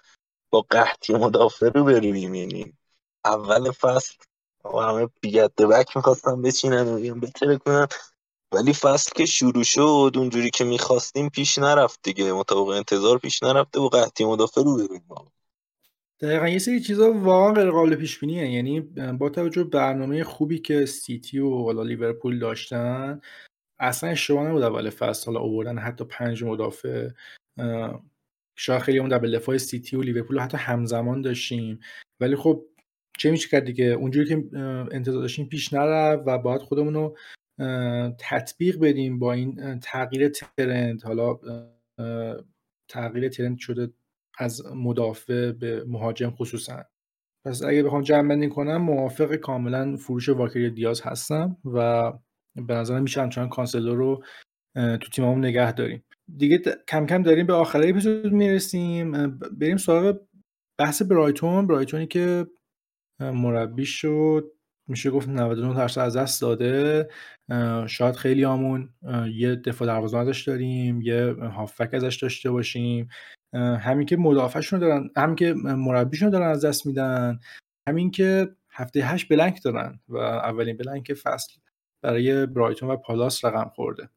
با قحطی مدافع رو بریم یعنی اول فصل همه big at back می‌خواستم بچینن و بتره کنن ولی فصل که شروع شد اونجوری که می‌خواستیم پیش نرفت دیگه مطابق انتظار پیش نرفته و قحطی مدافع روبروییم. دقیقا یه سری چیزا واقعا غیر قابل پیش بینیه یعنی با توجه برنامه خوبی که سیتی و حالا لیورپول داشتن اصلا اشتباه نبود اول فصل حالا آوردن حتی پنج مدافع. شاید خیلی اون double دفاع سیتی و لیورپول حتی همزمان داشتیم. ولی خب چه میشه کرد دیگه؟ اونجوری که انتظار داشتیم پیش نرفت و باید خودمون رو تطبیق بدیم با این تغییر ترند. حالا تغییر ترند شده از مدافع به مهاجم خصوصا. پس اگه بخوام جمع بندی کنم موافق کاملا فروش واکری دیاز هستم و به نظرم میشه همچنان کانسلو رو تو تیممون نگه داریم. دیگه کم کم داریم به آخر اپیزود می‌رسیم. بریم سراغ بحث برایتون. برایتونی که مربی شد. میشه گفت 99 درصد از دست داده. شاید خیلی همون یه دفاع دروازه ازش داریم یه هافک ازش داشته باشیم. همین که مدافعشون دارن همین که مربیشون دارن از دست میدن همین که هفته هشت بلنک دارن و اولین بلنک فصل برای برایتون و پالاس رقم خورده.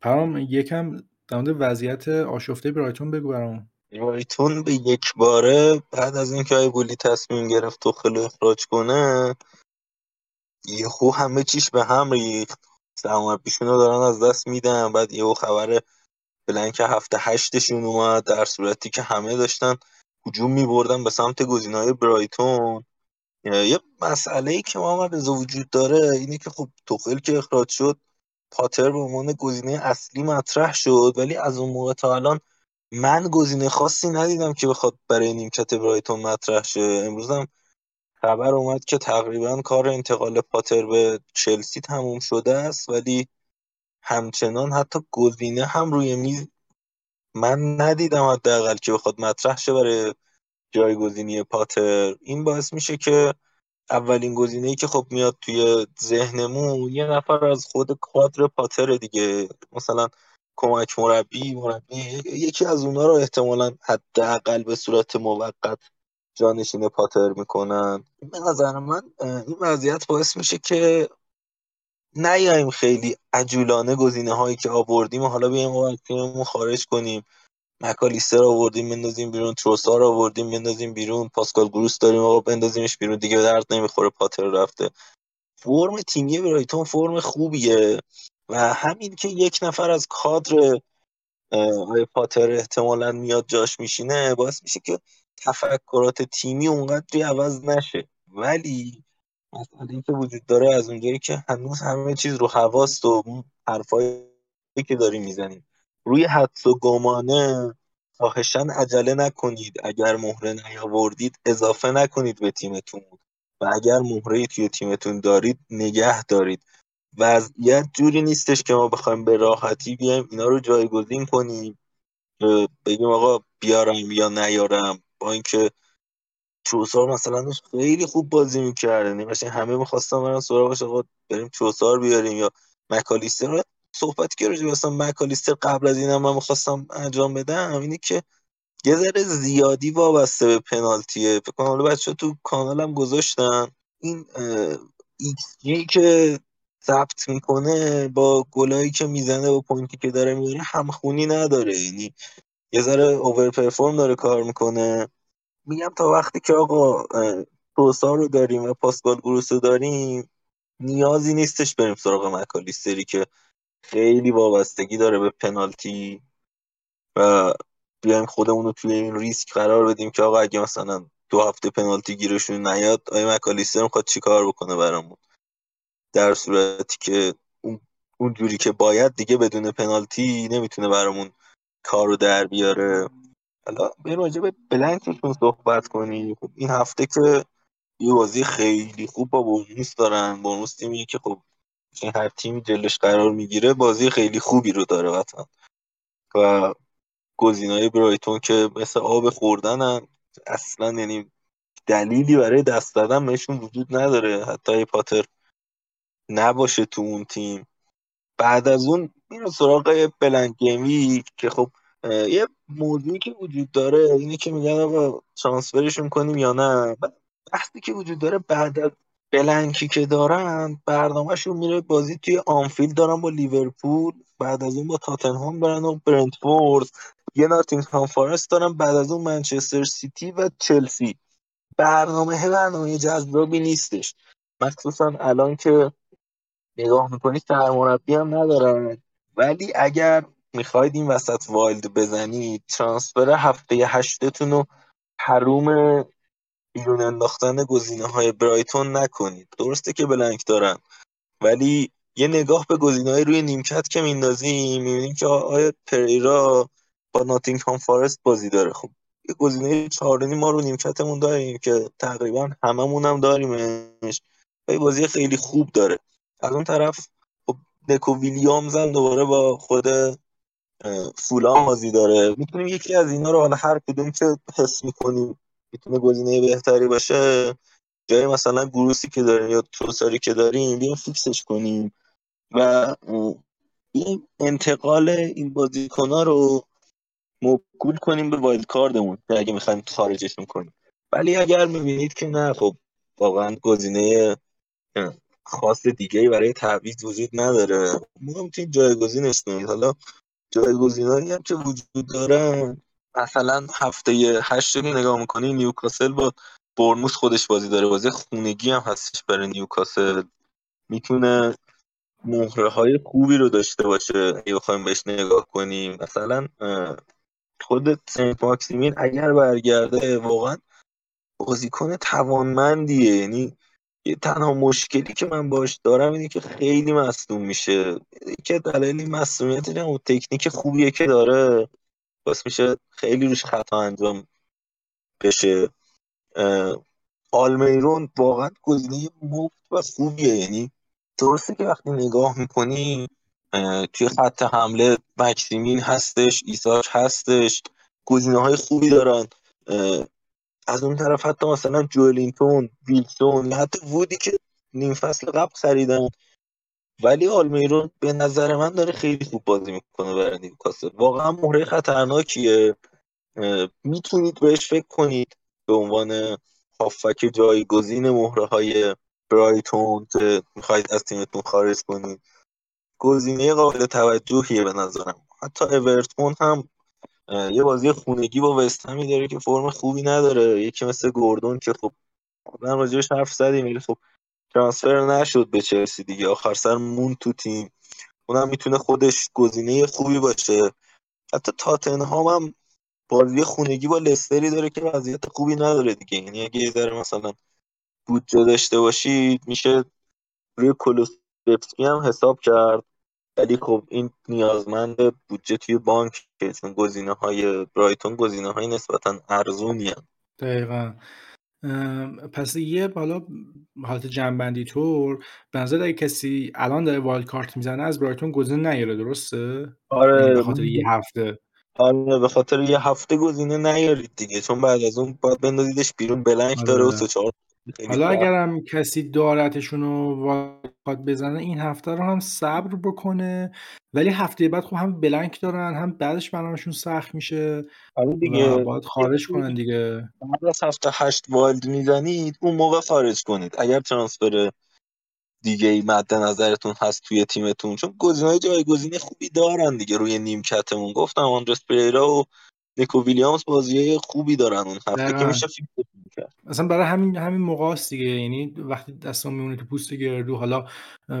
پرام یکم در وضعیت آشفته برایتون بگو برام برایتون به یک باره بعد از اینکه ای بولی تصمیم گرفت تو خیلی اخراج کنه یهو همه چیش به هم ریخت. سرمربیشون رو دارن از دست میدن. بعد یهو خبر بلنک هفته هشتشون اومد. در صورتی که همه داشتن هجوم میبردن به سمت گزینه‌های برایتون. یه مسئله ای که ما وجود داره اینه که خب توخل که اخراج شد پاتر به عنوان گزینه اصلی مطرح شد. ولی از اون موقع تا الان من گزینه خاصی ندیدم که بخواد برای نیمکت برایتون مطرح شه. امروز هم خبر اومد که تقریبا کار انتقال پاتر به چلسی تموم شده است ولی همچنان حتی گزینه هم روی میز من ندیدم حداقل که بخواد مطرح شه برای جایگزینی پاتر. این باعث میشه که اولین گزینه ای که خب میاد توی ذهنمون یه نفر از خود کادر پاتر دیگه مثلا کمک مربی مربی یکی از اونا رو احتمالا حداقل به صورت موقت جانشین پاتر می‌کنن. به نظر من این وضعیت باعث میشه که نیایم خیلی عجولانه گزینه هایی که آوردیم و حالا بیایم و تیممون خارج کنیم. مکالیستر آوردیم بندازیم بیرون. تروسار آوردیم بندازیم بیرون. پاسکال گروس داریم آقا بندازیمش بیرون. دیگه به درد نمی‌خوره پاتر رفته. فرم تیمی برایتون فرم خوبیه و همین که یک نفر از کادر پاتر احتمالا میاد جاش میشینه باعث میشه که تفکرات تیمی اونقدری عوض نشه. ولی مسئله که وجود داره از اونجایی که هنوز همه چیز رو حواست و حرفایی که داریم می‌زنیم. روی حدس و گمانه خواهشن عجله نکنید. اگر مهره نیاوردید اضافه نکنید به تیمتون. و اگر مهره توی تیمتون دارید نگه دارید. وضعیت جوری نیستش که ما بخوایم به راحتی بیایم اینا رو جایگزین کنیم. بگیم آقا بیارم یا نیارم. با اینکه چوسار مثلا خیلی خوب بازی می‌کرده یعنی همه می‌خواستم برن سراغش آقا بریم چوسار بیاریم یا مکالیستر صحبت راجع مثلا مکالیستر قبل از اینم من می‌خواستم انجام بدم اینه که یه ذره زیادی وابسته به پنالتیه. فکر کنم حالا بچه‌ها تو کانالم گذاشتن. این ایکس جی که ثبت می‌کنه با گلایی که می‌زنه با point ی که داره میاره همخونی نداره. یعنی یه ذره over perform داره کار می‌کنه. میگم تا وقتی که آقا تروسارد رو داریم و پاسکال گروس رو داریم نیازی نیستش بریم سراغ مکالیستری که خیلی وابستگی داره به پنالتی و بیایم خودمون رو توی این ریسک قرار بدیم که آقا اگه مثلا دو هفته پنالتی گیرشون نیاد آیا مکالیستر می‌خواد چیکار بکنه برامون؟ در صورتی که اون جوری که باید دیگه بدون پنالتی نمی‌تونه برامون کار رو در بیاره. حالا به راجع به بلنکشون صحبت کنی خب این هفته که یه بازی خیلی خوب با بورنوس دارن. بورنوس تیمیه که خب هر تیمی جلش قرار می‌گیره بازی خیلی خوبی رو داره قطعا و گزینای برایتون که مثل آب خوردنن اصلا یعنی دلیلی برای دست دادن بهشون وجود نداره. حتی پاتر نباشه تو اون تیم. بعد از اون میره سراغ بلنگیمی که خب یه موضوعی که وجود داره اینه که میگن آقا ترانسفرشون کنیم یا نه؟ وقتی که وجود داره بعد از بلنکی که دارن برنامهشون میره بازی توی آنفیلد دارن با لیورپول بعد از اون با تاتنهام برن و برنتفورد یه ناتینگهام فارست دارن بعد از اون منچستر سیتی و چلسی برنامه برنامه جذابی نیستش. مخصوصا الان که نگاه می‌کنی سرمربی هم ندارن. ولی اگر می‌خواید این وسط wild بزنید transfer هفته هشتتون رو حروم بیرون انداختن گزینه های برایتون نکنید. درسته که blank دارن ولی یه نگاه به گزینه های روی نیمکت که میندازیم می‌بینیم که آندریاس پریرا با ناتینگهام فارست بازی داره. خب یه گزینه چهارونی ما رو نیمکتمون داریم که تقریبا هممون هم داریمش و بازی خیلی خوب داره. از اون طرف نکو ویلیامز هم دوباره با خود فولان بازی داره. می‌تونیم یکی از اینا رو حالا هر کدوم که حس می‌کنیم می‌تونه گزینه بهتری باشه جای مثلا گروسی که داریم یا توساری که داریم بیایم فیکسش کنیم. و این انتقال این بازیکن رو موکول کنیم به wild card مون اگه می‌خوایم خارجشون کنیم ولی اگر می‌بینید که نه خب واقعا گزینه خاص دیگه برای تعویض وجود نداره. ما می‌تونیم جایگزینش کنید حالا جایگزینایی هم که وجود دارن. مثلا هفته هشت رو نگاه می‌کنی نیوکاسل با بورنموث خودش بازی داره. بازی خونگی هم هستش برای نیوکاسل. می‌تونه مهره های خوبی رو داشته باشه اگه بخوایم بهش نگاه کنیم. مثلا خود سنت ماکسیمین اگر برگرده واقعا بازیکن توانمندیه. یعنی یه تنها مشکلی که من باش دارم اینه که خیلی مصدوم میشه. که دلیل مصدومیت اینه اون تکنیک خوبیه که داره. باعث میشه خیلی روش خطا انجام بشه. آلمیرون واقعا گزینه مفت و خوبیه. یعنی درسته که وقتی نگاه می‌کنی توی خط حمله مکسیمین هستش ایساش هستش گزینه های خوبی دارن. از اون طرف حتی مثلا جولینتون ویلسون یا حتی وودی که نیم فصل قبل خریدن ولی آلمیرون به نظر من داره خیلی خوب بازی می‌کنه برای نیوکاسل. واقعا مهره خطرناکیه. می‌تونید بهش فکر کنید به عنوان هافک جایگزین مهره های برایتون که می‌خواید از تیمتون خارج کنید. گزینه قابل توجهیه به نظرم. حتی اورتون هم یه بازی خونگی با وستهمی داره که فرم خوبی نداره. یکی مثل گوردون که خب من راجبش حرف زدیم ولی خب ترانسفر نشد به چلسی دیگه. آخر سر مون تو تیم. اونم می‌تونه خودش گزینه خوبی باشه. حتی تاتنهام هم بازی خونگی با لستری داره که وضعیت خوبی نداره دیگه. یعنی اگه یه ذره مثلا بودجه داشته باشید میشه روی کلوسفسکی هم حساب کرد. ولی خب این نیازمند بودجه توی بانک چون گزینه های برایتون گزینه های نسبتا ارزونی هم. دقیقا پس یه بالا حالت جنبندی طور به نظر اگه کسی الان داره وایلد کارت می‌زنه از برایتون گزینه نیاره درسته آره یعنی به خاطر یه هفته آره به خاطر یه هفته گزینه نیارید دیگه چون بعد از اون باید بندازیدش بیرون blank آره. داره و سه چهار حالا اگرم کسی دارتشون رو wild بزنه این هفته رو هم صبر بکنه. ولی هفته بعد خب هم blank دارن هم بعدش برنامهشون سخت میشه. آره دیگه. باید خارج کنن دیگه. بعد از هفته هشت wild می‌زنید اون موقع خارج کنید. اگر transfer دیگه ای مد نظرتون هست توی تیمتون چون گزینه‌های جایگزین خوبی دارن دیگه روی نیمکتمون. گفتم آندریاس پریرا و نیکو ویلیامز بازی خوبی دارن اون هفته که میشه fix کرد. اصلا برای همین همین موقع است دیگه. یعنی وقتی دستم میمونه تو پوست گردو حالا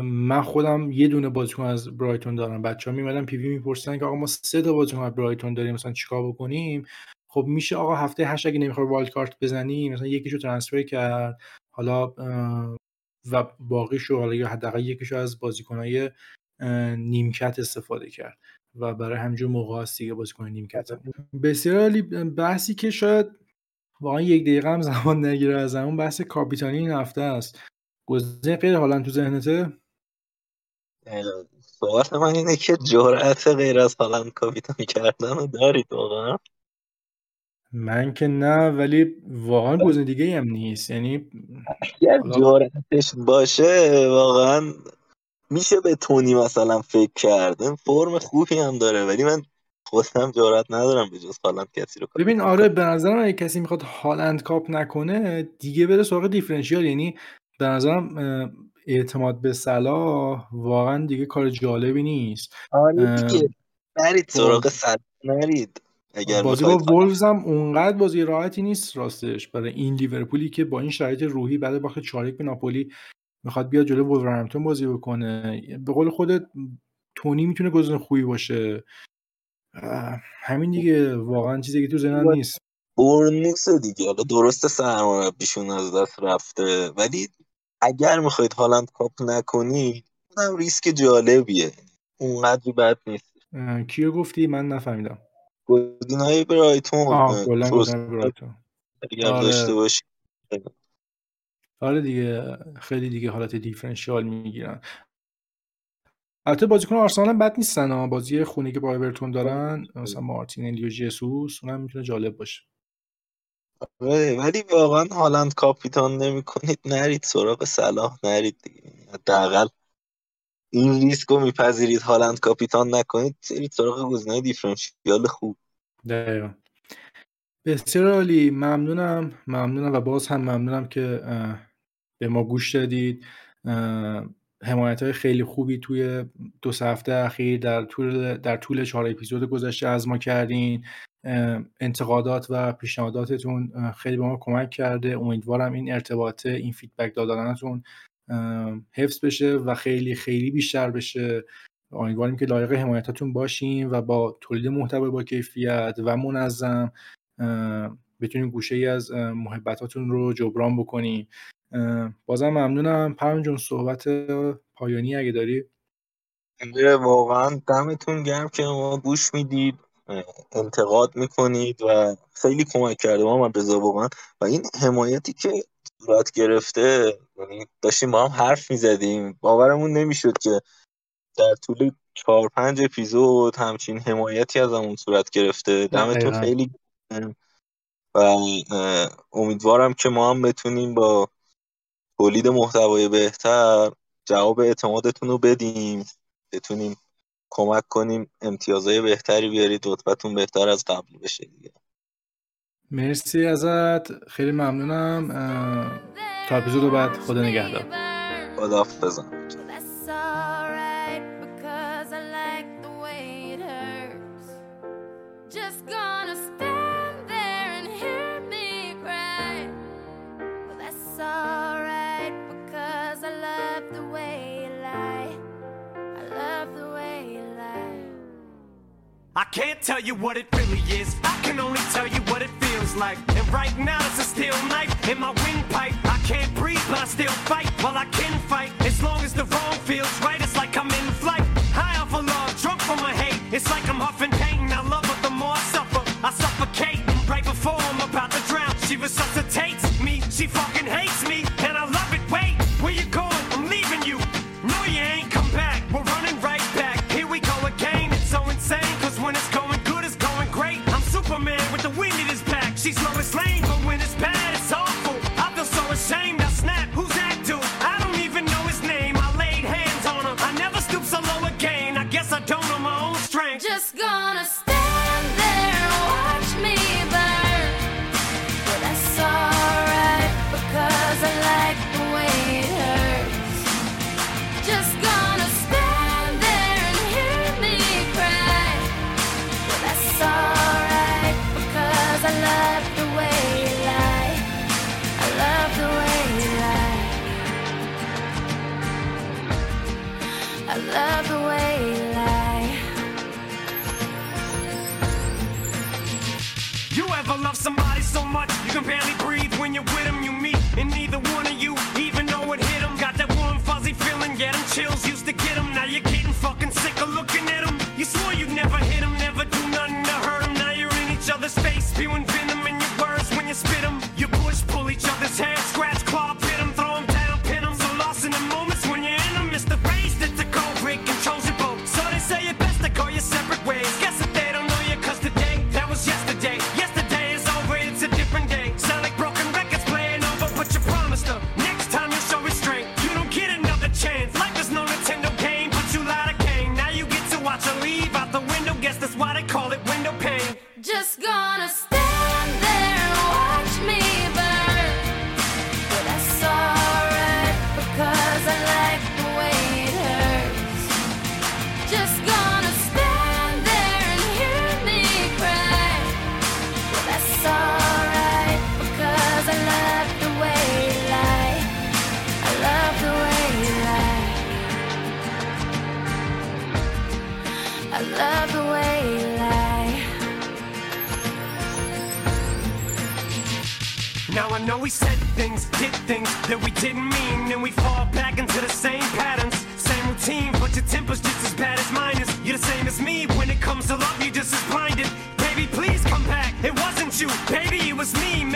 من خودم یه دونه بازیکن از برایتون دارم. بچه‌ها میمدن PV می‌پرسن که آقا ما سه تا بازیکن از برایتون داریم مثلا چیکار بکنیم؟ خب میشه آقا هفته هشت اگه نمی‌خوای wild card بزنی مثلا یکیشو transfer کرد. حالا و باقیشو حالا یا حداقل یکیشو از بازیکنهای نیمکت استفاده کرد. و برای همجور موقع هست دیگه بازیکن نیمکت بسیار عالی. بحثی که شاید واقعا یک دقیقه هم زمان نگیره از همون بحث کاپیتانی این هفته است. گزینه غیر حالا تو ذهنته؟ صحبت من اینه که جرأت غیر از حالا کاپیتانی کردن رو دارید واقعا؟ من که نه ولی واقعا گزینه دیگه هم نیست. یعنی اگر جرأتش باشه واقعا میشه به تونی مثلا فکر کرد؟ فرم خوبی هم داره ولی من خودم جارت ندارم به جز هالند کسی رو ببین آره به نظرم اگه کسی می‌خواد هالند کاپ نکنه دیگه بره سراغ دیفرنشیال یعنی به نظرم اعتماد به صلاح واقعا دیگه کار جالبی نیست. آره دیگه نرید سراغ صلاح نرید. اگر بازی با وولفز هم اونقدر بازی راحتی نیست راستش. برای این لیورپولی که با این شرایط روحی بعد باخت چارک به ناپولی می‌خواد بیاد جلو وولورهمپتون بازی بکنه. به قول خودت تونی می‌تونه گزینه خوبی باشه. همین دیگه. واقعا چیزی که تو ذهنم نیست. بورنموث دیگه. حالا درسته سرمربیشون از دست رفته. ولی اگر می‌خواید هالند cap نکنید اونم ریسک جالبیه. اونقدر بد نیست. کیو گفتی؟ من نفهمیدم. گزینه‌های برایتون برایتون. اگر آره. داشته باشید آره دیگه خیلی دیگه حالت دیفرنشیال می‌گیرن. البته بازیکن آرسنال هم بد نیستن ها. بازی خونی که با اورتون دارن مثلا مارتینلی و جسوس اونم می‌تونه جالب باشه. آره، ولی واقعا هالند کاپیتان نمی‌کنید. نرید سراغ صلاح نرید دیگه. حداقل این ریسک رو میپذیرید. هالند کاپیتان نکنید سرید سراغ گزینه دیفرنشیال خوب. دقیقا. بسیار عالی. ممنونم. ممنونم و باز هم ممنونم که به ما گوش دادید. حمایت های خیلی خوبی توی دو هفته اخیر در طول در طول چهار اپیزود گذشته از ما کردین. انتقادات و پیشنهاداتتون خیلی به ما کمک کرده. امیدوارم این ارتباط این فیدبک دادنتون حفظ بشه و خیلی خیلی بیشتر بشه. امیدواریم که لایق حمایتاتون باشیم و با تولید محتوا با کیفیت و منظم بتونیم گوشه ای از محبتاتون رو جبران بکنیم بازم ممنونم. پرم جون صحبت پایانی اگه داری؟ واقعا دمتون گرم که ما گوش می‌دید انتقاد می‌کنید و خیلی کمک کرده ما من رضا واقعا. و این حمایتی که صورت گرفته یعنی داشتیم با هم حرف می‌زدیم. باورمون نمی‌شد که در طول چهار پنج اپیزود همچین حمایتی از همون صورت گرفته. دمتون خیلی و امیدوارم که ما هم بتونیم با تولید محتوای بهتر جواب اعتمادتون رو بدیم. بتونیم کمک کنیم امتیازهای بهتری بیارید رتبتون بهتر از قبل بشه دیگه. مرسی ازت. خیلی ممنونم. تا اپیزود بعد خدا نگهدار. خدا I can't tell you what it really is. I can only tell you what it feels like. And right now it's a steel knife in my windpipe. I can't breathe, but I still fight. Well, I can fight as long as the wrong feels right. It's like I'm in flight, high off of love, drunk from my hate. It's like I'm huffing pain. did things that we didn't mean, and we fall back into the same patterns, same routine. But your temper's just as bad as mine is. You're the same as me. When it comes to love, you're just as blinded. Baby, please come back. It wasn't you, baby, it was me.